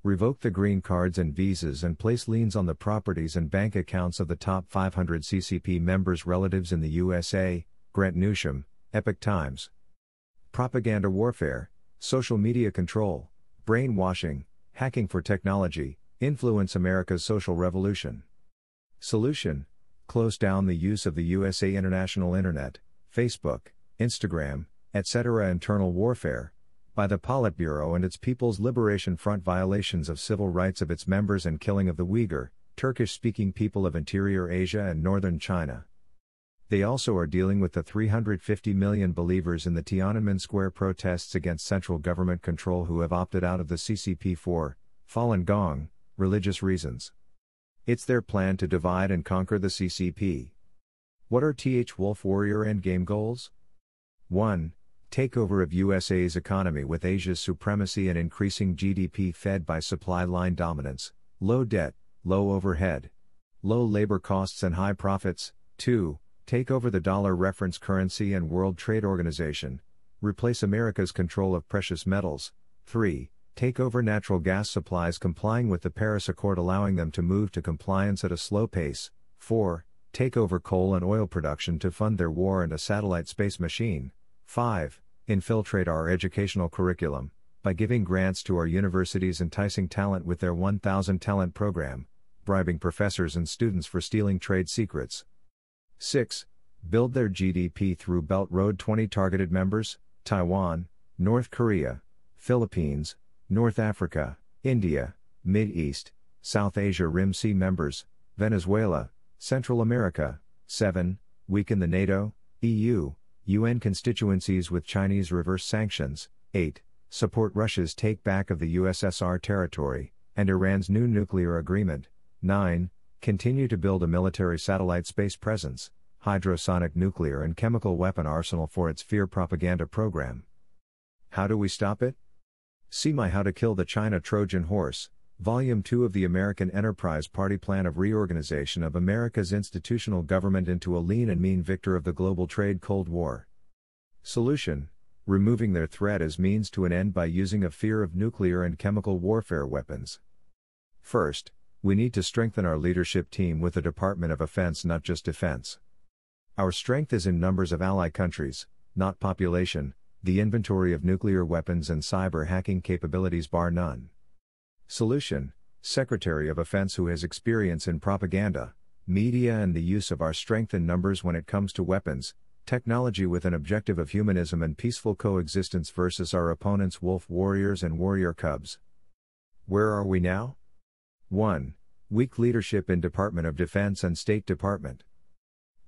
S2: revoke the green cards and visas and place liens on the properties and bank accounts of the top 500 CCP members' relatives in the USA, Grant Newsham, Epoch Times. Propaganda warfare, social media control, brainwashing, hacking for technology, influence America's social revolution. Solution Close down the use of the USA International Internet, Facebook, Instagram, etc. Internal warfare, by the Politburo and its People's Liberation Front violations of civil rights of its members and killing of the Uyghur, Turkish speaking people of interior Asia and northern China. They also are dealing with the 350 million believers in the Tiananmen Square protests against central government control who have opted out of the CCP for Falun Gong religious reasons. It's their plan to divide and conquer the CCP. What are TH Wolf Warrior endgame goals? 1 takeover of USA's economy with Asia's supremacy and increasing GDP fed by supply line dominance, low debt, low overhead, low labor costs, and high profits. 2. Take over the dollar reference currency and World Trade Organization. Replace America's control of precious metals. 3. Take over natural gas supplies complying with the Paris Accord, allowing them to move to compliance at a slow pace. 4. Take over coal and oil production to fund their war and a satellite space machine. 5. Infiltrate our educational curriculum by giving grants to our universities, enticing talent with their 1000 talent program, bribing professors and students for stealing trade secrets. 6. Build their GDP through Belt Road 20 targeted members Taiwan, North Korea, Philippines, North Africa, India, Mid East, South Asia Rim C members, Venezuela, Central America. 7. Weaken the NATO, EU, UN constituencies with Chinese reverse sanctions. 8. Support Russia's take back of the USSR territory, and Iran's new nuclear agreement. 9. Continue to build a military satellite space presence, hydrosonic nuclear and chemical weapon arsenal for its fear propaganda program. How do we stop it? See my How to Kill the China Trojan Horse, Volume 2 of the American Enterprise Party Plan of Reorganization of America's Institutional Government into a Lean and Mean Victor of the Global Trade Cold War. Solution Removing their threat as means to an end by using a fear of nuclear and chemical warfare weapons. First, we need to strengthen our leadership team with the Department of Offense, not just defense. Our strength is in numbers of ally countries, not population, the inventory of nuclear weapons and cyber hacking capabilities bar none. Solution Secretary of Offense who has experience in propaganda, media, and the use of our strength in numbers when it comes to weapons, technology with an objective of humanism and peaceful coexistence versus our opponents' wolf warriors and warrior cubs. Where are we now? 1. Weak leadership in Department of Defense and State Department.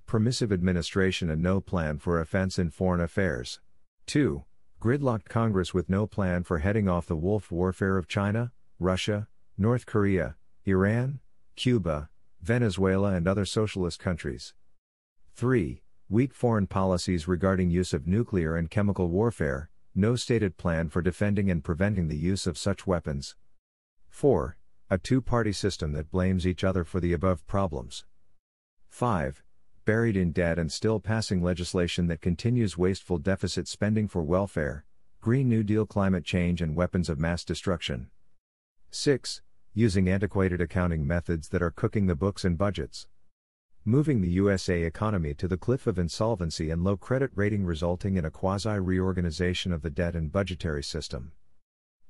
S2: Permissive administration and no plan for offense in foreign affairs. 2. Gridlocked Congress with no plan for heading off the wolf warfare of China, Russia, North Korea, Iran, Cuba, Venezuela, and other socialist countries. 3. Weak foreign policies regarding use of nuclear and chemical warfare, no stated plan for defending and preventing the use of such weapons. 4. A two party system that blames each other for the above problems. 5. Buried in debt and still passing legislation that continues wasteful deficit spending for welfare, Green New Deal climate change, and weapons of mass destruction. 6. Using antiquated accounting methods that are cooking the books and budgets. Moving the USA economy to the cliff of insolvency and low credit rating, resulting in a quasi reorganization of the debt and budgetary system.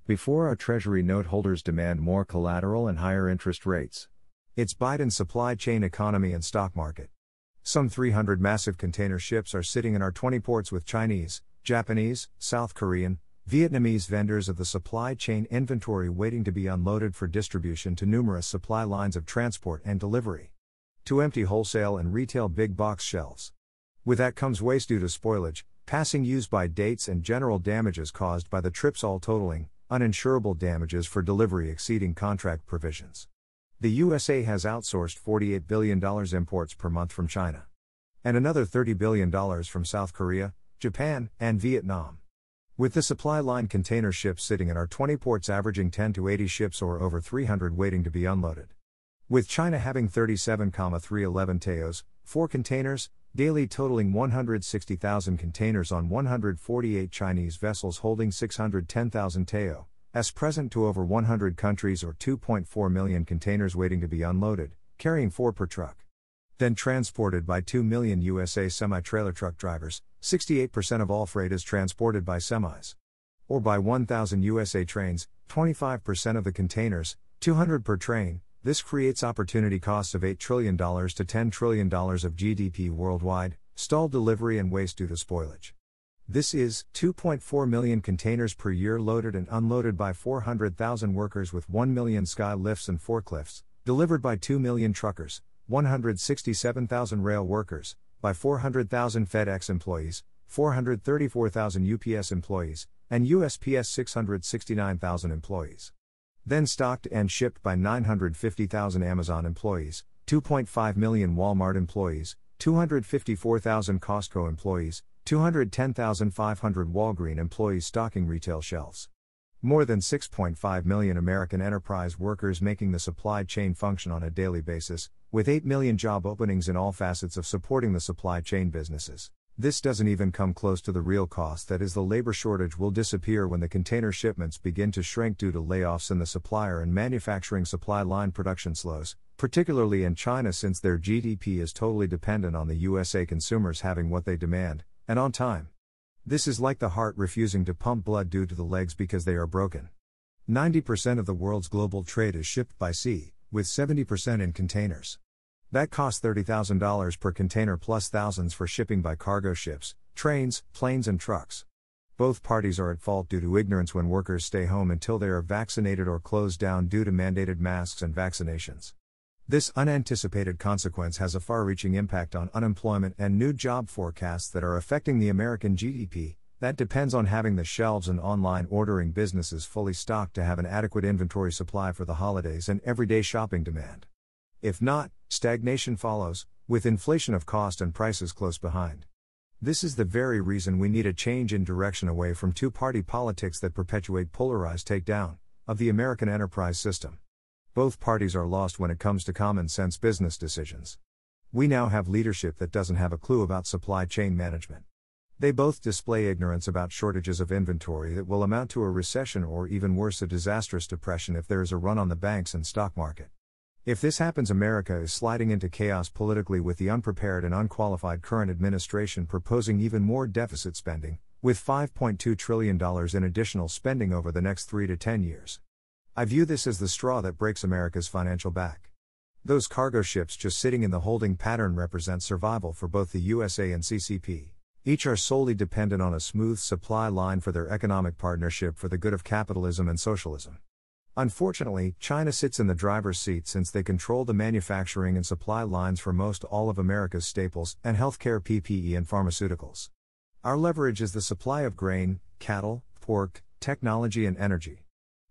S2: Before our Treasury note holders demand more collateral and higher interest rates. It's Biden's supply chain economy and stock market. Some 300 massive container ships are sitting in our 20 ports with Chinese, Japanese, South Korean, Vietnamese vendors of the supply chain inventory waiting to be unloaded for distribution to numerous supply lines of transport and delivery. To empty wholesale and retail big box shelves. With that comes waste due to spoilage, passing use by dates, and general damages caused by the trips, all totaling uninsurable damages for delivery exceeding contract provisions. The USA has outsourced $48 billion imports per month from China. And another $30 billion from South Korea, Japan, and Vietnam. With the supply line container ships sitting in our 20 ports averaging 10 to 80 ships or over 300 waiting to be unloaded. With China having 37,311 TEOs, 4 containers, daily totaling 160,000 containers on 148 Chinese vessels holding 610,000 TEO, as present to over 100 countries or 2.4 million containers waiting to be unloaded, carrying 4 per truck then transported by 2 million USA semi trailer truck drivers, 68% of all freight is transported by semis. Or by 1,000 USA trains, 25% of the containers, 200 per train. This creates opportunity costs of $8 trillion to $10 trillion of GDP worldwide, stalled delivery and waste due to spoilage. This is 2.4 million containers per year loaded and unloaded by 400,000 workers with 1 million sky lifts and forklifts, delivered by 2 million truckers, 167,000 rail workers, by 400,000 FedEx employees, 434,000 UPS employees, and USPS 669,000 employees. Then stocked and shipped by 950,000 Amazon employees, 2.5 million Walmart employees, 254,000 Costco employees, 210,500 Walgreen employees stocking retail shelves. More than 6.5 million American enterprise workers making the supply chain function on a daily basis, with 8 million job openings in all facets of supporting the supply chain businesses. This doesn't even come close to the real cost that is, the labor shortage will disappear when the container shipments begin to shrink due to layoffs in the supplier and manufacturing supply line production slows, particularly in China since their GDP is totally dependent on the USA consumers having what they demand, and on time. This is like the heart refusing to pump blood due to the legs because they are broken. 90% of the world's global trade is shipped by sea, with 70% in containers. That costs $30,000 per container plus thousands for shipping by cargo ships, trains, planes, and trucks. Both parties are at fault due to ignorance when workers stay home until they are vaccinated or closed down due to mandated masks and vaccinations. This unanticipated consequence has a far reaching impact on unemployment and new job forecasts that are affecting the American GDP, that depends on having the shelves and online ordering businesses fully stocked to have an adequate inventory supply for the holidays and everyday shopping demand. If not, stagnation follows, with inflation of cost and prices close behind. This is the very reason we need a change in direction away from two party politics that perpetuate polarized takedown of the American enterprise system. Both parties are lost when it comes to common sense business decisions. We now have leadership that doesn't have a clue about supply chain management. They both display ignorance about shortages of inventory that will amount to a recession or even worse, a disastrous depression if there is a run on the banks and stock market. If this happens, America is sliding into chaos politically with the unprepared and unqualified current administration proposing even more deficit spending, with $5.2 trillion in additional spending over the next 3 to 10 years. I view this as the straw that breaks America's financial back. Those cargo ships just sitting in the holding pattern represent survival for both the USA and CCP. Each are solely dependent on a smooth supply line for their economic partnership for the good of capitalism and socialism. Unfortunately, China sits in the driver's seat since they control the manufacturing and supply lines for most all of America's staples and healthcare PPE and pharmaceuticals. Our leverage is the supply of grain, cattle, pork, technology, and energy.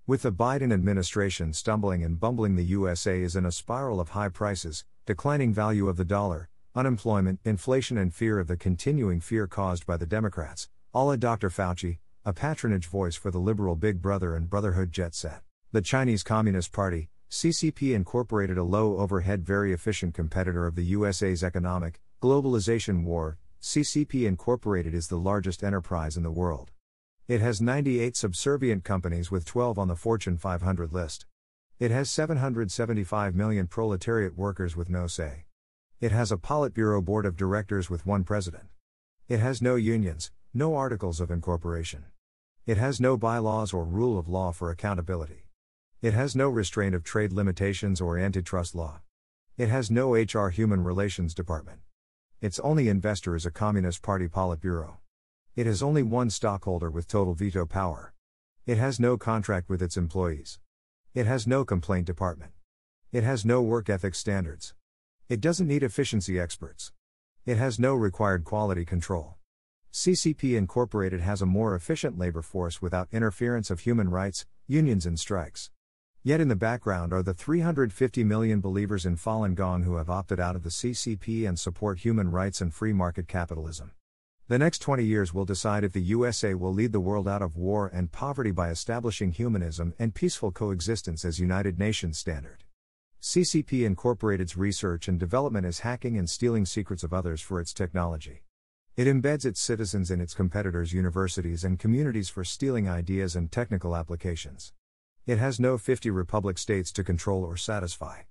S2: With the Biden administration stumbling and bumbling, the USA is in a spiral of high prices, declining value of the dollar, unemployment, inflation, and fear of the continuing fear caused by the Democrats, a la Dr. Fauci, a patronage voice for the liberal Big Brother and Brotherhood jet set. The Chinese Communist Party, CCP Incorporated, a low overhead, very efficient competitor of the USA's economic globalization war, CCP Incorporated is the largest enterprise in the world. It has 98 subservient companies with 12 on the Fortune 500 list. It has 775 million proletariat workers with no say. It has a Politburo board of directors with one president. It has no unions, no articles of incorporation. It has no bylaws or rule of law for accountability. It has no restraint of trade limitations or antitrust law. It has no HR human relations department. Its only investor is a Communist Party Politburo. It has only one stockholder with total veto power. It has no contract with its employees. It has no complaint department. It has no work ethics standards. It doesn't need efficiency experts. It has no required quality control. CCP Incorporated has a more efficient labor force without interference of human rights, unions, and strikes. Yet in the background are the 350 million believers in Falun Gong who have opted out of the CCP and support human rights and free market capitalism. The next 20 years will decide if the USA will lead the world out of war and poverty by establishing humanism and peaceful coexistence as United Nations standard. CCP Incorporated's research and development is hacking and stealing secrets of others for its technology. It embeds its citizens in its competitors' universities and communities for stealing ideas and technical applications. It has no 50 republic states to control or satisfy.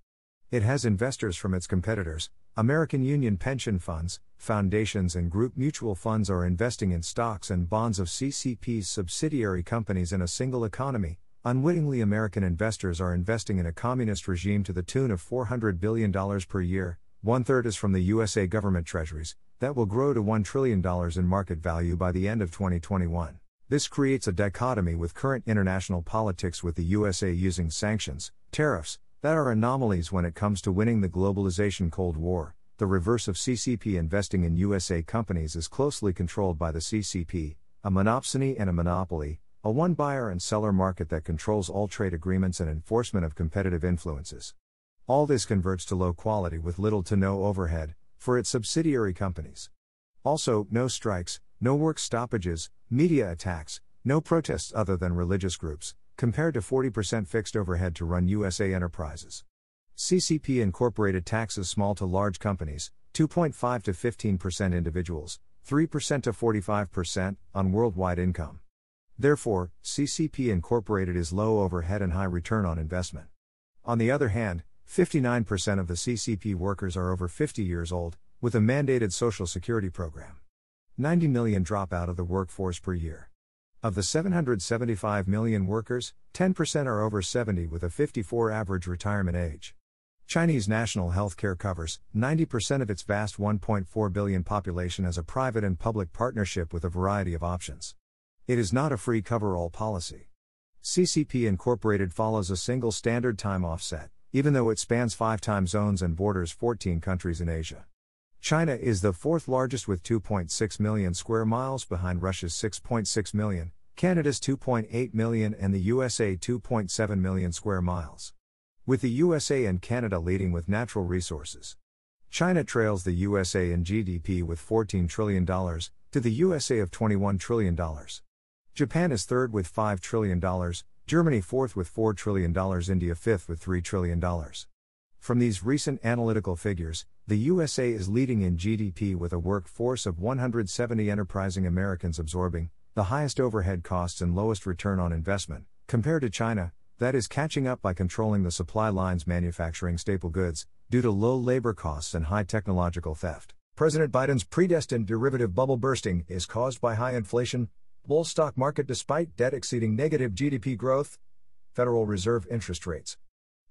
S2: It has investors from its competitors. American Union pension funds, foundations, and group mutual funds are investing in stocks and bonds of CCP's subsidiary companies in a single economy, Unwittingly, American investors are investing in a communist regime to the tune of $400 billion per year, one third is from the USA government treasuries, that will grow to $1 trillion in market value by the end of 2021. This creates a dichotomy with current international politics, with the USA using sanctions, tariffs, that are anomalies when it comes to winning the globalization Cold War. The reverse of CCP investing in USA companies is closely controlled by the CCP, a monopsony and a monopoly, a one buyer and seller market that controls all trade agreements and enforcement of competitive influences. All this converts to low quality with little to no overhead for its subsidiary companies. Also, no strikes, no work stoppages, media attacks, no protests other than religious groups, compared to 40% fixed overhead to run USA enterprises. CCP Incorporated taxes small to large companies, 2.5 to 15% individuals, 3% to 45% on worldwide income. Therefore, CCP Incorporated is low overhead and high return on investment. On the other hand, 59% of the CCP workers are over 50 years old, with a mandated Social Security program. 90 million drop out of the workforce per year. Of the 775 million workers, 10% are over 70 with a 54 average retirement age. Chinese national health care covers 90% of its vast 1.4 billion population as a private and public partnership with a variety of options. It is not a free cover all policy. CCP Incorporated follows a single standard time offset, even though it spans five time zones and borders 14 countries in Asia. China is the fourth largest with 2.6 million square miles behind Russia's 6.6 million, Canada's 2.8 million, and the USA 2.7 million square miles. With the USA and Canada leading with natural resources. China trails the USA in GDP with $14 trillion, to the USA of $21 trillion. Japan is third with $5 trillion, Germany fourth with $4 trillion, India fifth with $3 trillion. From these recent analytical figures, the USA is leading in GDP with a workforce of 170 enterprising Americans absorbing the highest overhead costs and lowest return on investment, compared to China, that is catching up by controlling the supply lines manufacturing staple goods, due to low labor costs and high technological theft. President Biden's predestined derivative bubble bursting is caused by high inflation, bull stock market despite debt exceeding negative GDP growth, Federal Reserve interest rates.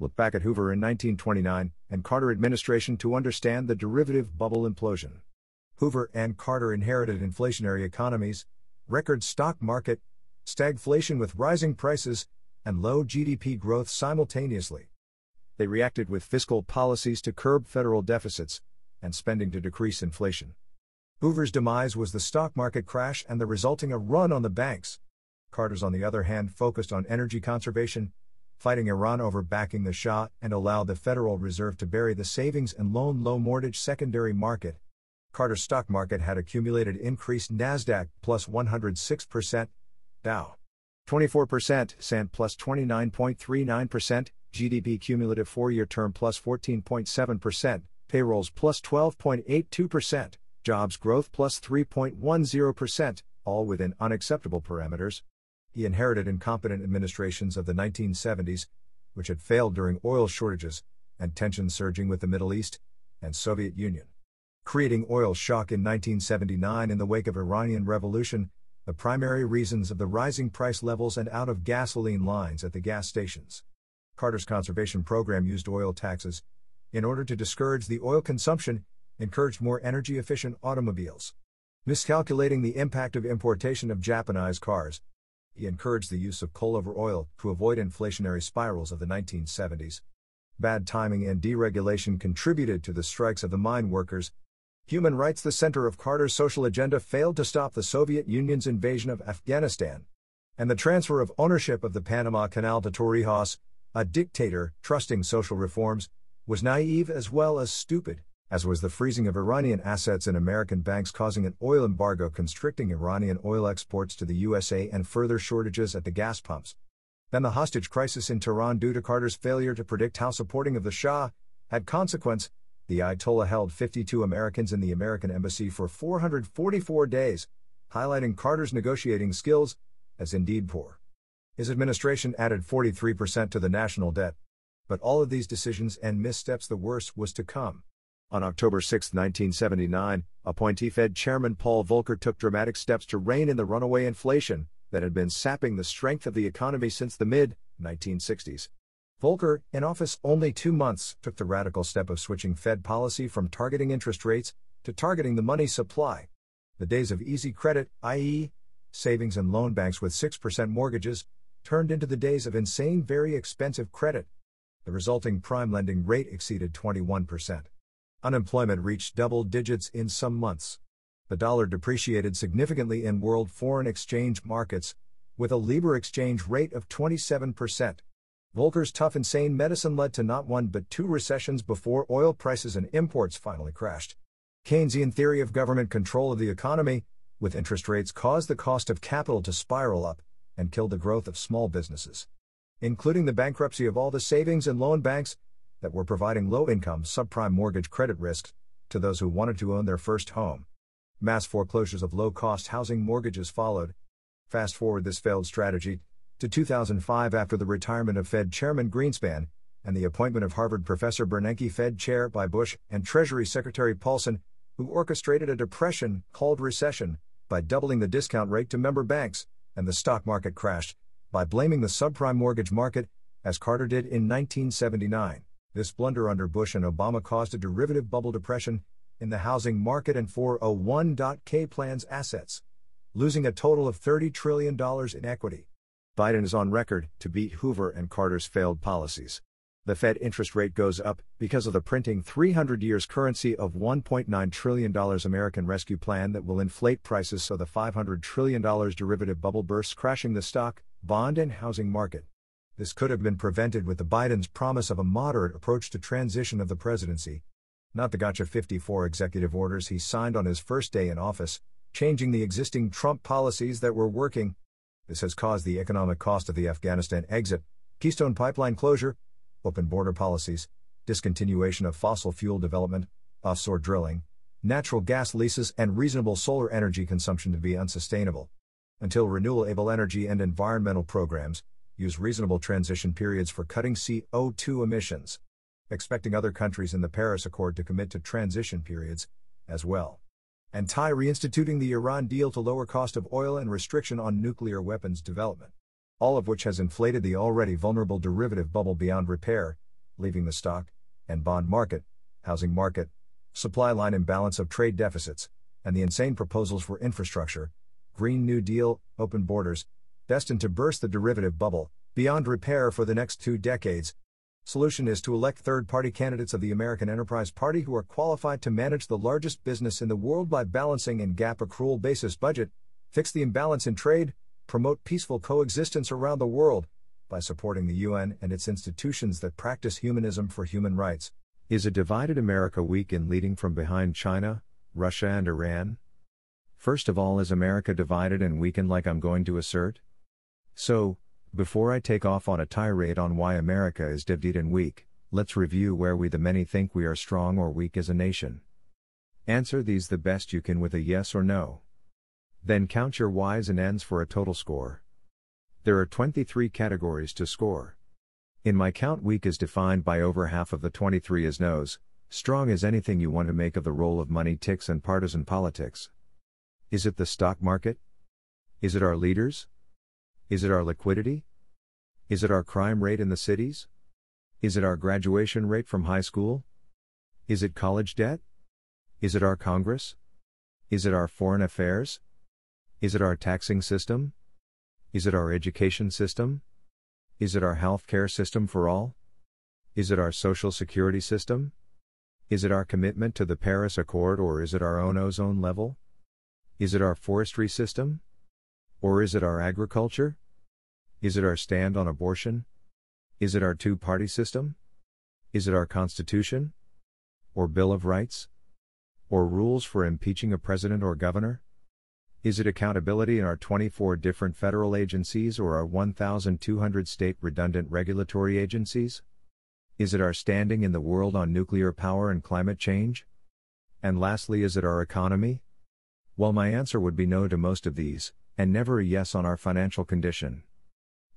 S2: Look back at Hoover in 1929 and Carter administration to understand the derivative bubble implosion. Hoover and Carter inherited inflationary economies, record stock market, stagflation with rising prices, and low GDP growth simultaneously. They reacted with fiscal policies to curb federal deficits and spending to decrease inflation. Hoover's demise was the stock market crash and the resulting a run on the banks. Carter's, on the other hand, focused on energy conservation, fighting Iran over backing the Shah, and allow the Federal Reserve to bury the savings and loan low mortgage secondary market. Carter's stock market had accumulated increased NASDAQ plus 106%, Dow 24%, Sant plus 29.39%, GDP cumulative four year term plus 14.7%, payrolls plus 12.82%, jobs growth plus 3.10%, all within unacceptable parameters. He inherited incompetent administrations of the 1970s, which had failed during oil shortages and tensions surging with the Middle East and Soviet Union. Creating oil shock in 1979 in the wake of Iranian revolution, the primary reasons of the rising price levels and out of gasoline lines at the gas stations. Carter's conservation program used oil taxes in order to discourage the oil consumption, encouraged more energy efficient automobiles. Miscalculating the impact of importation of Japanese cars, he encouraged the use of coal over oil to avoid inflationary spirals of the 1970s. Bad timing and deregulation contributed to the strikes of the mine workers. Human rights, the center of Carter's social agenda, failed to stop the Soviet Union's invasion of Afghanistan. And the transfer of ownership of the Panama Canal to Torrijos, a dictator trusting social reforms, was naive as well as stupid as was the freezing of Iranian assets in American banks causing an oil embargo constricting Iranian oil exports to the USA and further shortages at the gas pumps. Then the hostage crisis in Tehran due to Carter's failure to predict how supporting of the Shah had consequence. The Ayatollah held 52 Americans in the American embassy for 444 days, highlighting Carter's negotiating skills as indeed poor. His administration added 43% to the national debt. But all of these decisions and missteps the worst was to come. On October 6, 1979, appointee Fed Chairman Paul Volcker took dramatic steps to rein in the runaway inflation that had been sapping the strength of the economy since the mid 1960s. Volcker, in office only two months, took the radical step of switching Fed policy from targeting interest rates to targeting the money supply. The days of easy credit, i.e., savings and loan banks with 6% mortgages, turned into the days of insane, very expensive credit. The resulting prime lending rate exceeded 21%. Unemployment reached double digits in some months. The dollar depreciated significantly in world foreign exchange markets, with a Libor exchange rate of 27%. Volcker's tough insane medicine led to not one but two recessions before oil prices and imports finally crashed. Keynesian theory of government control of the economy, with interest rates, caused the cost of capital to spiral up and killed the growth of small businesses. Including the bankruptcy of all the savings and loan banks, that were providing low income subprime mortgage credit risks to those who wanted to own their first home. Mass foreclosures of low cost housing mortgages followed. Fast forward this failed strategy to 2005 after the retirement of Fed Chairman Greenspan and the appointment of Harvard professor Bernanke Fed Chair by Bush and Treasury Secretary Paulson, who orchestrated a depression called recession by doubling the discount rate to member banks, and the stock market crashed by blaming the subprime mortgage market, as Carter did in 1979. This blunder under Bush and Obama caused a derivative bubble depression in the housing market and 401k plans assets, losing a total of $30 trillion in equity. Biden is on record to beat Hoover and Carter's failed policies. The Fed interest rate goes up because of the printing 300 years currency of $1.9 trillion American Rescue Plan that will inflate prices so the $500 trillion derivative bubble bursts, crashing the stock, bond, and housing market. This could have been prevented with the Biden's promise of a moderate approach to transition of the presidency. Not the Gotcha 54 executive orders he signed on his first day in office, changing the existing Trump policies that were working. This has caused the economic cost of the Afghanistan exit, Keystone Pipeline closure, open border policies, discontinuation of fossil fuel development, offshore drilling, natural gas leases, and reasonable solar energy consumption to be unsustainable. Until renewable energy and environmental programs use reasonable transition periods for cutting CO2 emissions. Expecting other countries in the Paris Accord to commit to transition periods, as well. And Thai reinstituting the Iran deal to lower cost of oil and restriction on nuclear weapons development all of which has inflated the already vulnerable derivative bubble beyond repair, leaving the stock and bond market, housing market, supply line imbalance of trade deficits, and the insane proposals for infrastructure, Green New Deal, open borders, destined to burst the derivative bubble, beyond repair for the next two decades. Solution is to elect third party candidates of the American Enterprise Party who are qualified to manage the largest business in the world by balancing in GAAP accrual basis budget, fix the imbalance in trade, promote peaceful coexistence around the world by supporting the UN and its institutions that practice humanism for human rights. Is a divided America weak in leading from behind China, Russia, and Iran? First of all, is America divided and weakened like I'm going to assert? So, before I take off on a tirade on why America is divided and weak, let's review where we the many think we are strong or weak as a nation. Answer these the best you can with a yes or no. Then count your Ys and Ns for a total score. There are 23 categories to score. In my count, weak is defined by over half of the 23 as no's, strong is anything you want to make of the role of money ticks and partisan politics. Is it the stock market? Is it our leaders? Is it our liquidity? Is it our crime rate in the cities? Is it our graduation rate from high school? Is it college debt? Is it our Congress? Is it our foreign affairs? Is it our taxing system? Is it our education system? Is it our healthcare system for all? Is it our social security system? Is it our commitment to the Paris Accord or is it our own ozone level? Is it our forestry system? Or is it our agriculture? Is it our stand on abortion? Is it our two party system? Is it our Constitution? Or Bill of Rights? Or rules for impeaching a president or governor? Is it accountability in our 24 different federal agencies or our 1,200 state redundant regulatory agencies? Is it our standing in the world on nuclear power and climate change? And lastly, is it our economy? Well, my answer would be no to most of these, and never a yes on our financial condition.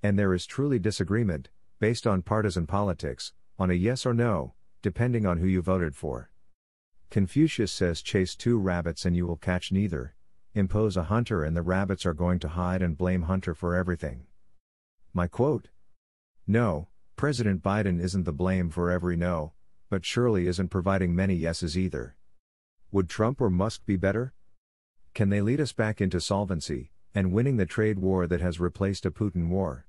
S2: And there is truly disagreement, based on partisan politics, on a yes or no, depending on who you voted for. Confucius says chase two rabbits and you will catch neither, impose a hunter and the rabbits are going to hide and blame Hunter for everything. My quote No, President Biden isn't the blame for every no, but surely isn't providing many yeses either. Would Trump or Musk be better? Can they lead us back into solvency, and winning the trade war that has replaced a Putin war?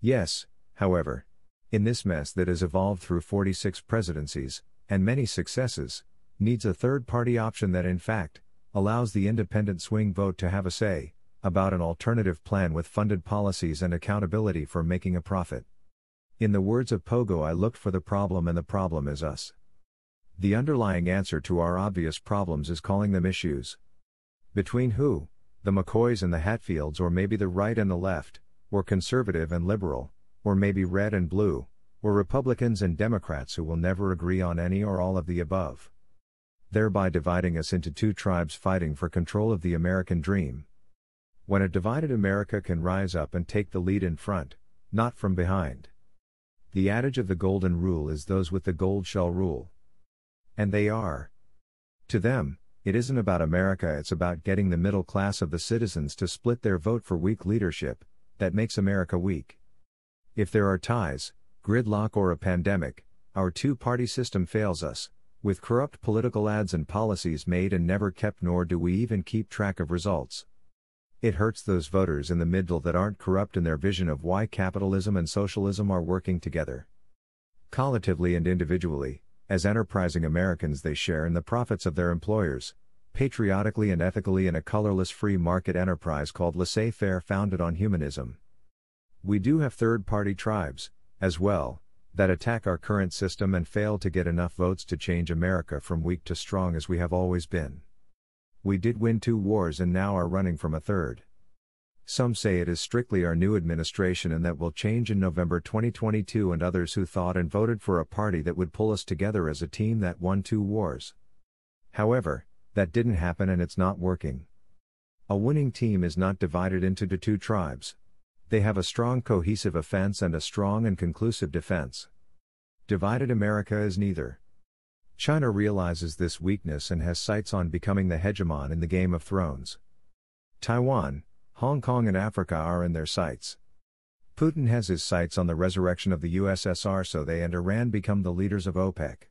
S2: Yes, however. In this mess that has evolved through 46 presidencies, and many successes, needs a third party option that, in fact, allows the independent swing vote to have a say about an alternative plan with funded policies and accountability for making a profit. In the words of Pogo, I looked for the problem and the problem is us. The underlying answer to our obvious problems is calling them issues. Between who? The McCoys and the Hatfields, or maybe the right and the left, or conservative and liberal, or maybe red and blue, or Republicans and Democrats who will never agree on any or all of the above thereby dividing us into two tribes fighting for control of the American dream. When a divided America can rise up and take the lead in front, not from behind. The adage of the Golden Rule is those with the gold shall rule. And they are. To them, it isn't about America, it's about getting the middle class of the citizens to split their vote for weak leadership, that makes America weak. If there are ties, gridlock, or a pandemic, our two party system fails us, with corrupt political ads and policies made and never kept, nor do we even keep track of results. It hurts those voters in the middle that aren't corrupt in their vision of why capitalism and socialism are working together. Collectively and individually, as enterprising Americans, they share in the profits of their employers, patriotically and ethically in a colorless free market enterprise called laissez faire founded on humanism. We do have third party tribes, as well, that attack our current system and fail to get enough votes to change America from weak to strong as we have always been. We did win two wars and now are running from a third. Some say it is strictly our new administration and that will change in November 2022, and others who thought and voted for a party that would pull us together as a team that won two wars. However, that didn't happen and it's not working. A winning team is not divided into the two tribes. They have a strong cohesive offense and a strong and conclusive defense. Divided America is neither. China realizes this weakness and has sights on becoming the hegemon in the Game of Thrones. Taiwan, Hong Kong, and Africa are in their sights. Putin has his sights on the resurrection of the USSR so they and Iran become the leaders of OPEC.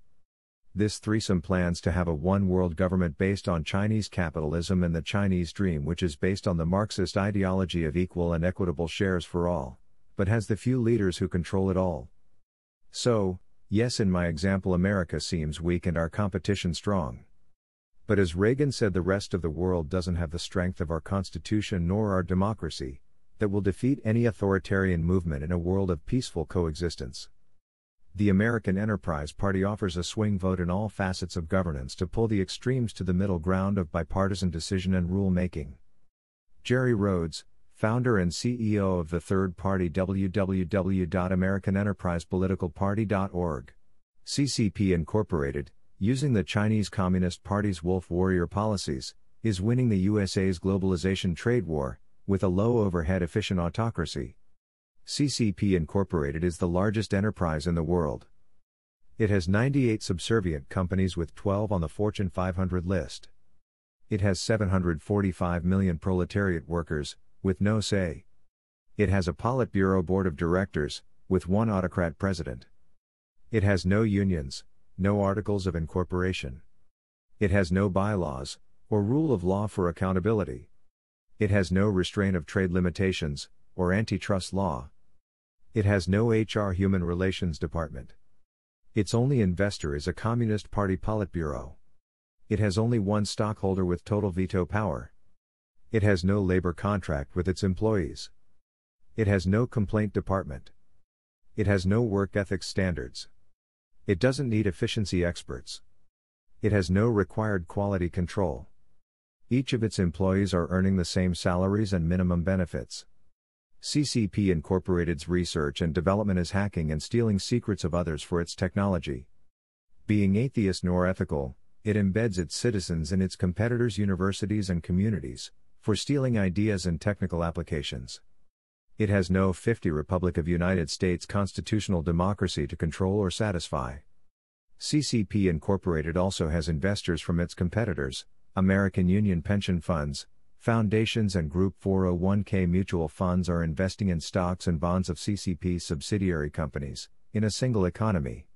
S2: This threesome plans to have a one world government based on Chinese capitalism and the Chinese dream, which is based on the Marxist ideology of equal and equitable shares for all, but has the few leaders who control it all. So, yes, in my example, America seems weak and our competition strong. But as Reagan said, the rest of the world doesn't have the strength of our Constitution nor our democracy that will defeat any authoritarian movement in a world of peaceful coexistence. The American Enterprise Party offers a swing vote in all facets of governance to pull the extremes to the middle ground of bipartisan decision and rule making. Jerry Rhodes, founder and CEO of the third party www.americanenterprisepoliticalparty.org. CCP Incorporated, using the Chinese Communist Party's wolf warrior policies, is winning the USA's globalization trade war, with a low overhead efficient autocracy. CCP Incorporated is the largest enterprise in the world. It has 98 subservient companies with 12 on the Fortune 500 list. It has 745 million proletariat workers, with no say. It has a Politburo board of directors, with one autocrat president. It has no unions, no articles of incorporation. It has no bylaws, or rule of law for accountability. It has no restraint of trade limitations, or antitrust law. It has no HR Human Relations Department. Its only investor is a Communist Party Politburo. It has only one stockholder with total veto power. It has no labor contract with its employees. It has no complaint department. It has no work ethics standards. It doesn't need efficiency experts. It has no required quality control. Each of its employees are earning the same salaries and minimum benefits. CCP Incorporated's research and development is hacking and stealing secrets of others for its technology. Being atheist nor ethical, it embeds its citizens in its competitors' universities and communities, for stealing ideas and technical applications. It has no 50 Republic of United States constitutional democracy to control or satisfy. CCP Incorporated also has investors from its competitors, American Union pension funds, foundations and Group 401k mutual funds are investing in stocks and bonds of CCP subsidiary companies, in a single economy.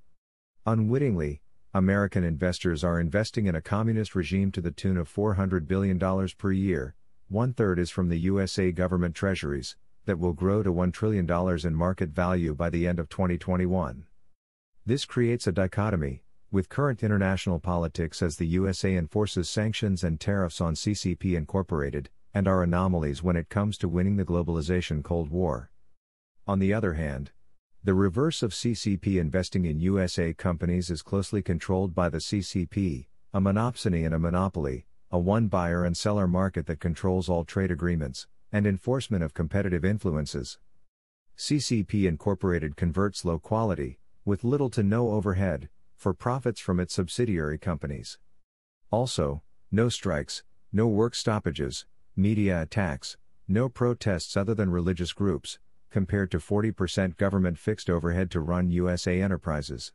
S2: Unwittingly, American investors are investing in a communist regime to the tune of $400 billion per year, one third is from the USA government treasuries, that will grow to $1 trillion in market value by the end of 2021. This creates a dichotomy, with current international politics as the USA enforces sanctions and tariffs on CCP Incorporated, and our anomalies when it comes to winning the globalization Cold War. On the other hand, the reverse of CCP investing in USA companies is closely controlled by the CCP, a monopsony and a monopoly, a one buyer and seller market that controls all trade agreements, and enforcement of competitive influences. CCP Incorporated converts low quality, with little to no overhead, for profits from its subsidiary companies. Also, no strikes, no work stoppages, media attacks, no protests other than religious groups, compared to 40% government fixed overhead to run USA enterprises.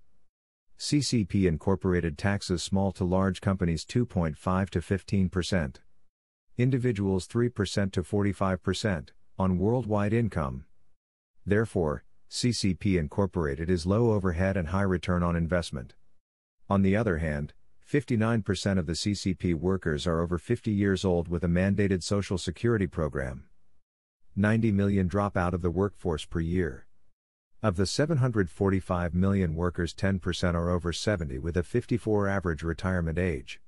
S2: CCP Incorporated taxes small to large companies 2.5 to 15%. Individuals 3% to 45% on worldwide income. Therefore, CCP Incorporated is low overhead and high return on investment. On the other hand, 59% of the CCP workers are over 50 years old with a mandated Social Security program. 90 million drop out of the workforce per year. Of the 745 million workers, 10% are over 70 with a 54 average retirement age.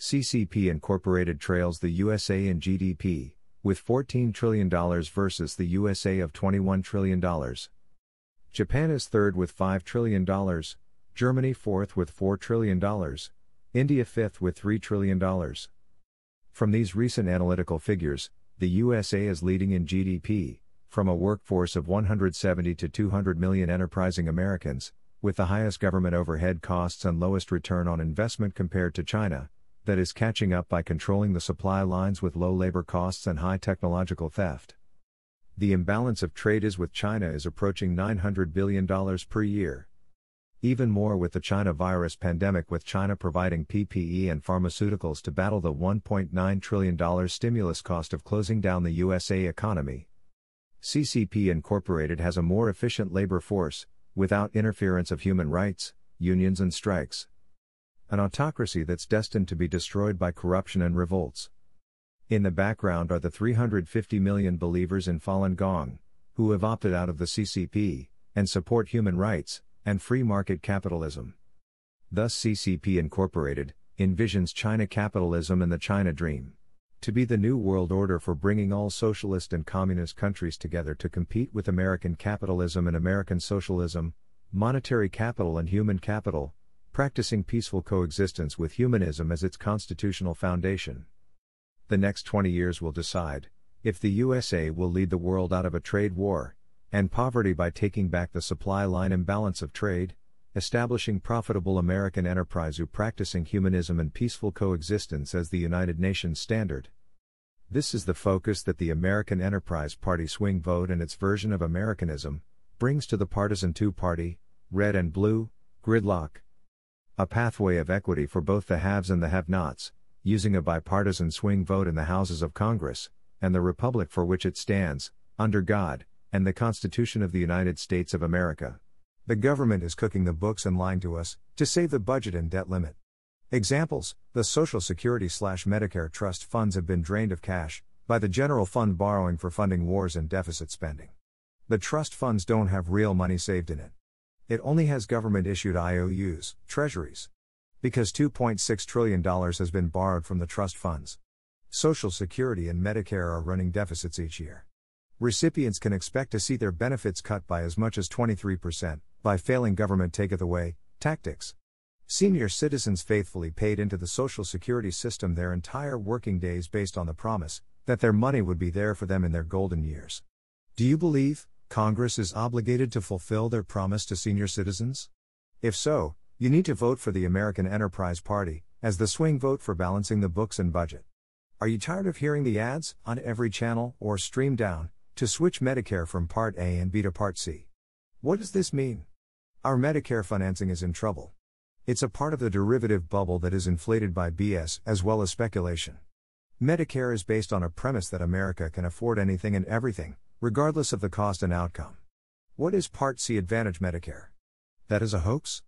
S2: CCP Incorporated trails the USA in GDP, with $14 trillion versus the USA of $21 trillion. Japan is third with $5 trillion, Germany fourth with $4 trillion, India fifth with $3 trillion. From these recent analytical figures, the USA is leading in GDP, from a workforce of 170 to 200 million enterprising Americans, with the highest government overhead costs and lowest return on investment compared to China, that is catching up by controlling the supply lines with low labor costs and high technological theft. The imbalance of trade is with China is approaching $900 billion per year. Even more with the China virus pandemic, with China providing PPE and pharmaceuticals to battle the $1.9 trillion stimulus cost of closing down the USA economy, CCP Incorporated has a more efficient labor force, without interference of human rights, unions, and strikes. An autocracy that's destined to be destroyed by corruption and revolts. In the background are the 350 million believers in Falun Gong, who have opted out of the CCP, and support human rights, and free market capitalism. Thus, CCP Incorporated envisions China capitalism and the China dream to be the new world order for bringing all socialist and communist countries together to compete with American capitalism and American socialism, monetary capital and human capital, practicing peaceful coexistence with humanism as its constitutional foundation. The next 20 years will decide if the USA will lead the world out of a trade war and poverty by taking back the supply line imbalance of trade, establishing profitable American enterprise who practicing humanism and peaceful coexistence as the United Nations standard. This is the focus that the American Enterprise Party swing vote and its version of Americanism brings to the partisan two party, red and blue, gridlock. A pathway of equity for both the haves and the have nots, using a bipartisan swing vote in the Houses of Congress, and the Republic for which it stands, under God, and the Constitution of the United States of America. The government is cooking the books and lying to us, to save the budget and debt limit. Examples The Social Security slash Medicare trust funds have been drained of cash, by the general fund borrowing for funding wars and deficit spending. The trust funds don't have real money saved in it. It only has government issued IOUs, treasuries. Because $2.6 trillion has been borrowed from the trust funds. Social Security and Medicare are running deficits each year. Recipients can expect to see their benefits cut by as much as 23%, by failing government take it away tactics. Senior citizens faithfully paid into the Social Security system their entire working days based on the promise that their money would be there for them in their golden years. Do you believe Congress is obligated to fulfill their promise to senior citizens? If so, you need to vote for the American Enterprise Party as the swing vote for balancing the books and budget. Are you tired of hearing the ads on every channel or stream down to switch Medicare from Part A and B to Part C? What does this mean? Our Medicare financing is in trouble. It's a part of the derivative bubble that is inflated by BS as well as speculation. Medicare is based on a premise that America can afford anything and everything, regardless of the cost and outcome. What is Part C Advantage Medicare? That is a hoax?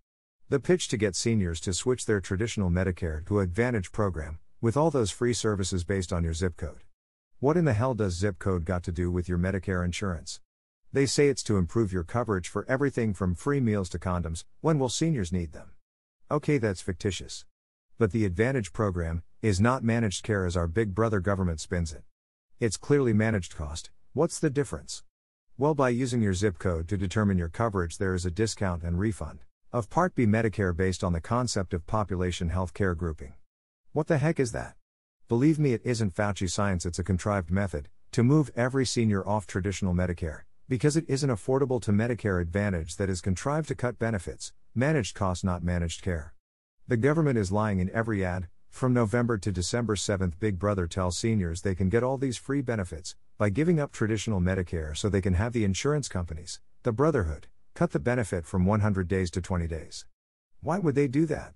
S2: The pitch to get seniors to switch their traditional Medicare to Advantage program, with all those free services based on your zip code. What in the hell does zip code got to do with your Medicare insurance? They say it's to improve your coverage for everything from free meals to condoms. When will seniors need them? Okay, that's fictitious. But the Advantage program is not managed care as our big brother government spins it. It's clearly managed cost. What's the difference? Well, by using your zip code to determine your coverage, there is a discount and refund of Part B Medicare based on the concept of population health care grouping. What the heck is that? Believe me, it isn't Fauci science, it's a contrived method to move every senior off traditional Medicare because it isn't affordable to Medicare Advantage that is contrived to cut benefits, managed costs, not managed care. The government is lying in every ad. From November to December 7th, Big Brother tells seniors they can get all these free benefits by giving up traditional Medicare so they can have the insurance companies, the Brotherhood, cut the benefit from 100 days to 20 days. Why would they do that?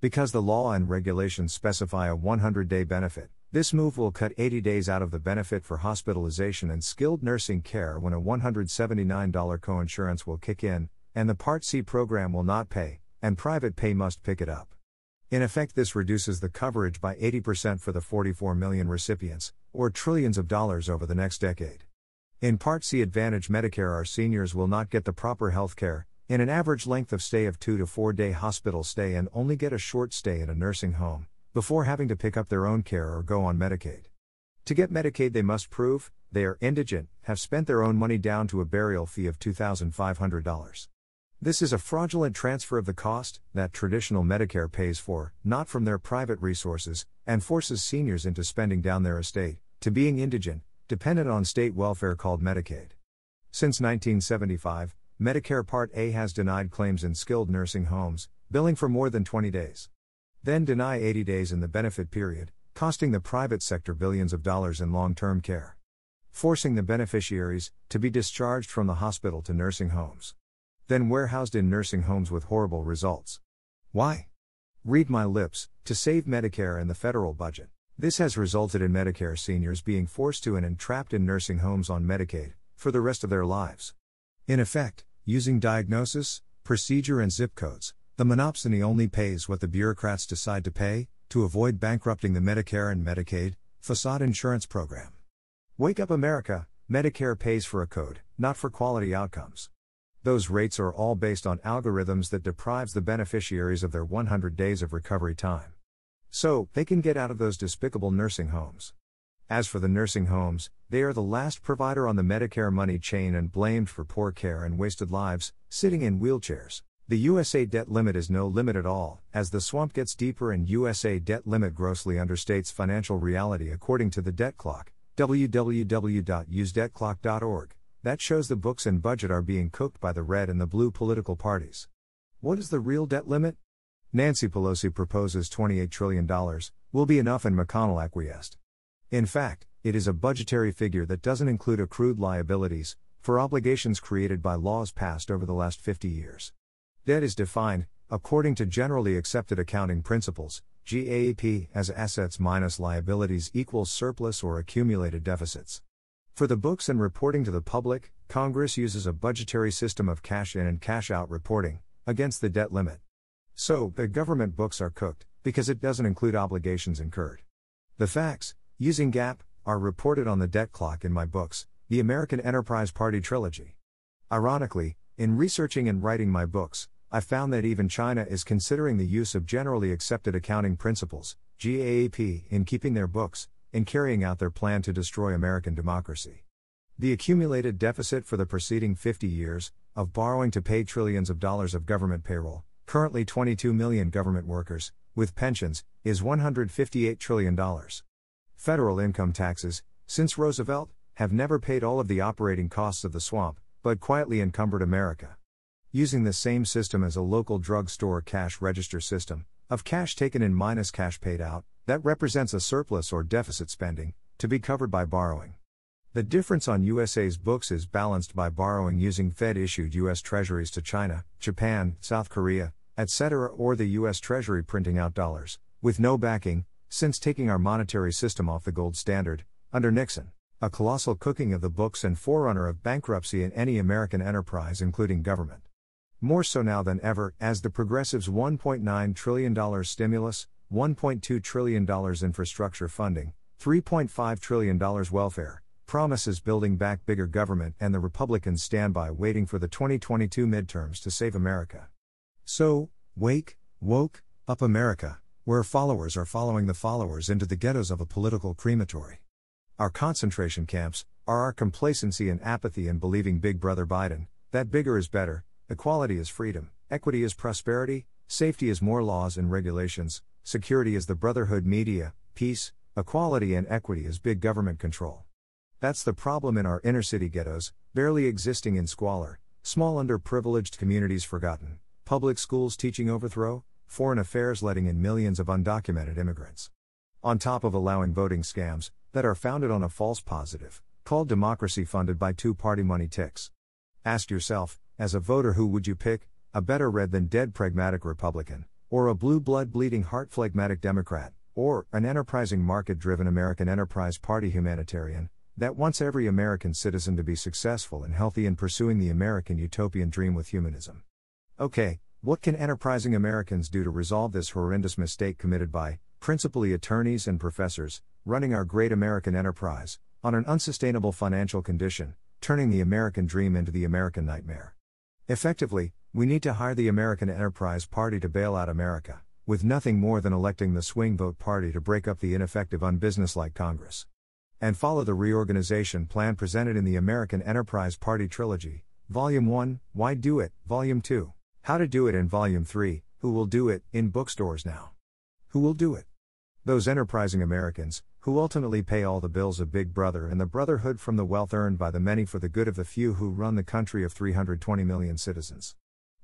S2: Because the law and regulations specify a 100 day benefit. This move will cut 80 days out of the benefit for hospitalization and skilled nursing care when a $179 coinsurance will kick in, and the Part C program will not pay, and private pay must pick it up. In effect, this reduces the coverage by 80% for the 44 million recipients, or trillions of dollars over the next decade. In Part C Advantage Medicare, our seniors will not get the proper health care, in an average length of stay of 2 to 4 day hospital stay, and only get a short stay in a nursing home, before having to pick up their own care or go on Medicaid. To get Medicaid, they must prove they are indigent, have spent their own money down to a burial fee of $2,500. This is a fraudulent transfer of the cost that traditional Medicare pays for, not from their private resources, and forces seniors into spending down their estate, to being indigent, dependent on state welfare called Medicaid. Since 1975, Medicare Part A has denied claims in skilled nursing homes, billing for more than 20 days. Then deny 80 days in the benefit period, costing the private sector billions of dollars in long term care. Forcing the beneficiaries to be discharged from the hospital to nursing homes. Then warehoused in nursing homes with horrible results. Why? Read my lips to save Medicare and the federal budget. This has resulted in Medicare seniors being forced to and entrapped in nursing homes on Medicaid for the rest of their lives. In effect, using diagnosis, procedure, and zip codes, the monopsony only pays what the bureaucrats decide to pay to avoid bankrupting the Medicare and Medicaid facade insurance program. Wake up America, Medicare pays for a code, not for quality outcomes. Those rates are all based on algorithms that deprives the beneficiaries of their 100 days of recovery time. So, they can get out of those despicable nursing homes. As for the nursing homes, they are the last provider on the Medicare money chain and blamed for poor care and wasted lives, sitting in wheelchairs. The USA debt limit is no limit at all, as the swamp gets deeper and USA debt limit grossly understates financial reality according to the debt clock, www.usdebtclock.org, that shows the books and budget are being cooked by the red and the blue political parties. What is the real debt limit? Nancy Pelosi proposes $28 trillion, will be enough, and McConnell acquiesced. In fact, it is a budgetary figure that doesn't include accrued liabilities, for obligations created by laws passed over the last 50 years. Debt is defined, according to generally accepted accounting principles, GAAP, as assets minus liabilities equals surplus or accumulated deficits. For the books and reporting to the public, Congress uses a budgetary system of cash in and cash out reporting, against the debt limit. So, the government books are cooked, because it doesn't include obligations incurred. The facts, using GAAP, are reported on the debt clock in my books, the American Enterprise Party Trilogy. Ironically, in researching and writing my books, I found that even China is considering the use of generally accepted accounting principles, GAAP, in keeping their books, in carrying out their plan to destroy American democracy. The accumulated deficit for the preceding 50 years, of borrowing to pay trillions of dollars of government payroll, currently 22 million government workers, with pensions, is $158 trillion. Federal income taxes, since Roosevelt, have never paid all of the operating costs of the swamp, but quietly encumbered America. Using the same system as a local drugstore cash register system, of cash taken in minus cash paid out, that represents a surplus or deficit spending, to be covered by borrowing. The difference on USA's books is balanced by borrowing using Fed issued US Treasuries to China, Japan, South Korea, etc., or the US Treasury printing out dollars, with no backing, since taking our monetary system off the gold standard, under Nixon. A colossal cooking of the books and forerunner of bankruptcy in any American enterprise, including government. More so now than ever, as the progressives' $1.9 trillion stimulus, $1.2 trillion infrastructure funding, $3.5 trillion welfare, promises building back bigger government, and the Republicans stand by waiting for the 2022 midterms to save America. So, wake, woke, up America, where followers are following the followers into the ghettos of a political crematory. Our concentration camps are our complacency and apathy in believing Big Brother Biden, that bigger is better, equality is freedom, equity is prosperity, safety is more laws and regulations, security is the brotherhood media, peace, equality and equity is big government control. That's the problem in our inner city ghettos, barely existing in squalor, small underprivileged communities forgotten public schools teaching overthrow, foreign affairs letting in millions of undocumented immigrants. On top of allowing voting scams that are founded on a false positive, called democracy funded by two party money ticks. Ask yourself, as a voter, who would you pick, a better red than dead pragmatic Republican, or a blue blood bleeding heart phlegmatic Democrat, or an enterprising market driven American Enterprise Party humanitarian, that wants every American citizen to be successful and healthy in pursuing the American utopian dream with humanism. Okay, what can enterprising Americans do to resolve this horrendous mistake committed by, principally attorneys and professors, running our great American enterprise, on an unsustainable financial condition, turning the American dream into the American nightmare. Effectively, we need to hire the American Enterprise Party to bail out America, with nothing more than electing the swing vote party to break up the ineffective, unbusinesslike Congress. And follow the reorganization plan presented in the American Enterprise Party Trilogy, Volume 1, Why Do It, Volume 2, How to Do It, in Volume 3, Who Will Do It, in bookstores now. Who will do it? Those enterprising Americans, who ultimately pay all the bills of Big Brother and the Brotherhood from the wealth earned by the many for the good of the few who run the country of 320 million citizens.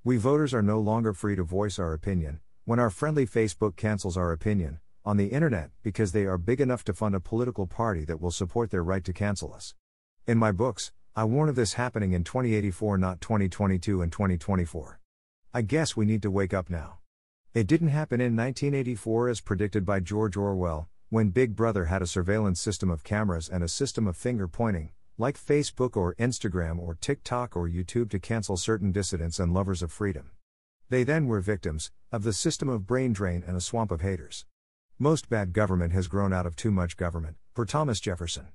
S2: We voters are no longer free to voice our opinion, when our friendly Facebook cancels our opinion, on the internet, because they are big enough to fund a political party that will support their right to cancel us. In my books, I warn of this happening in 2084, not 2022 and 2024. I guess we need to wake up now. It didn't happen in 1984 as predicted by George Orwell, when Big Brother had a surveillance system of cameras and a system of finger pointing, like Facebook or Instagram or TikTok or YouTube to cancel certain dissidents and lovers of freedom. They then were victims of the system of brain drain and a swamp of haters. Most bad government has grown out of too much government, for Thomas Jefferson.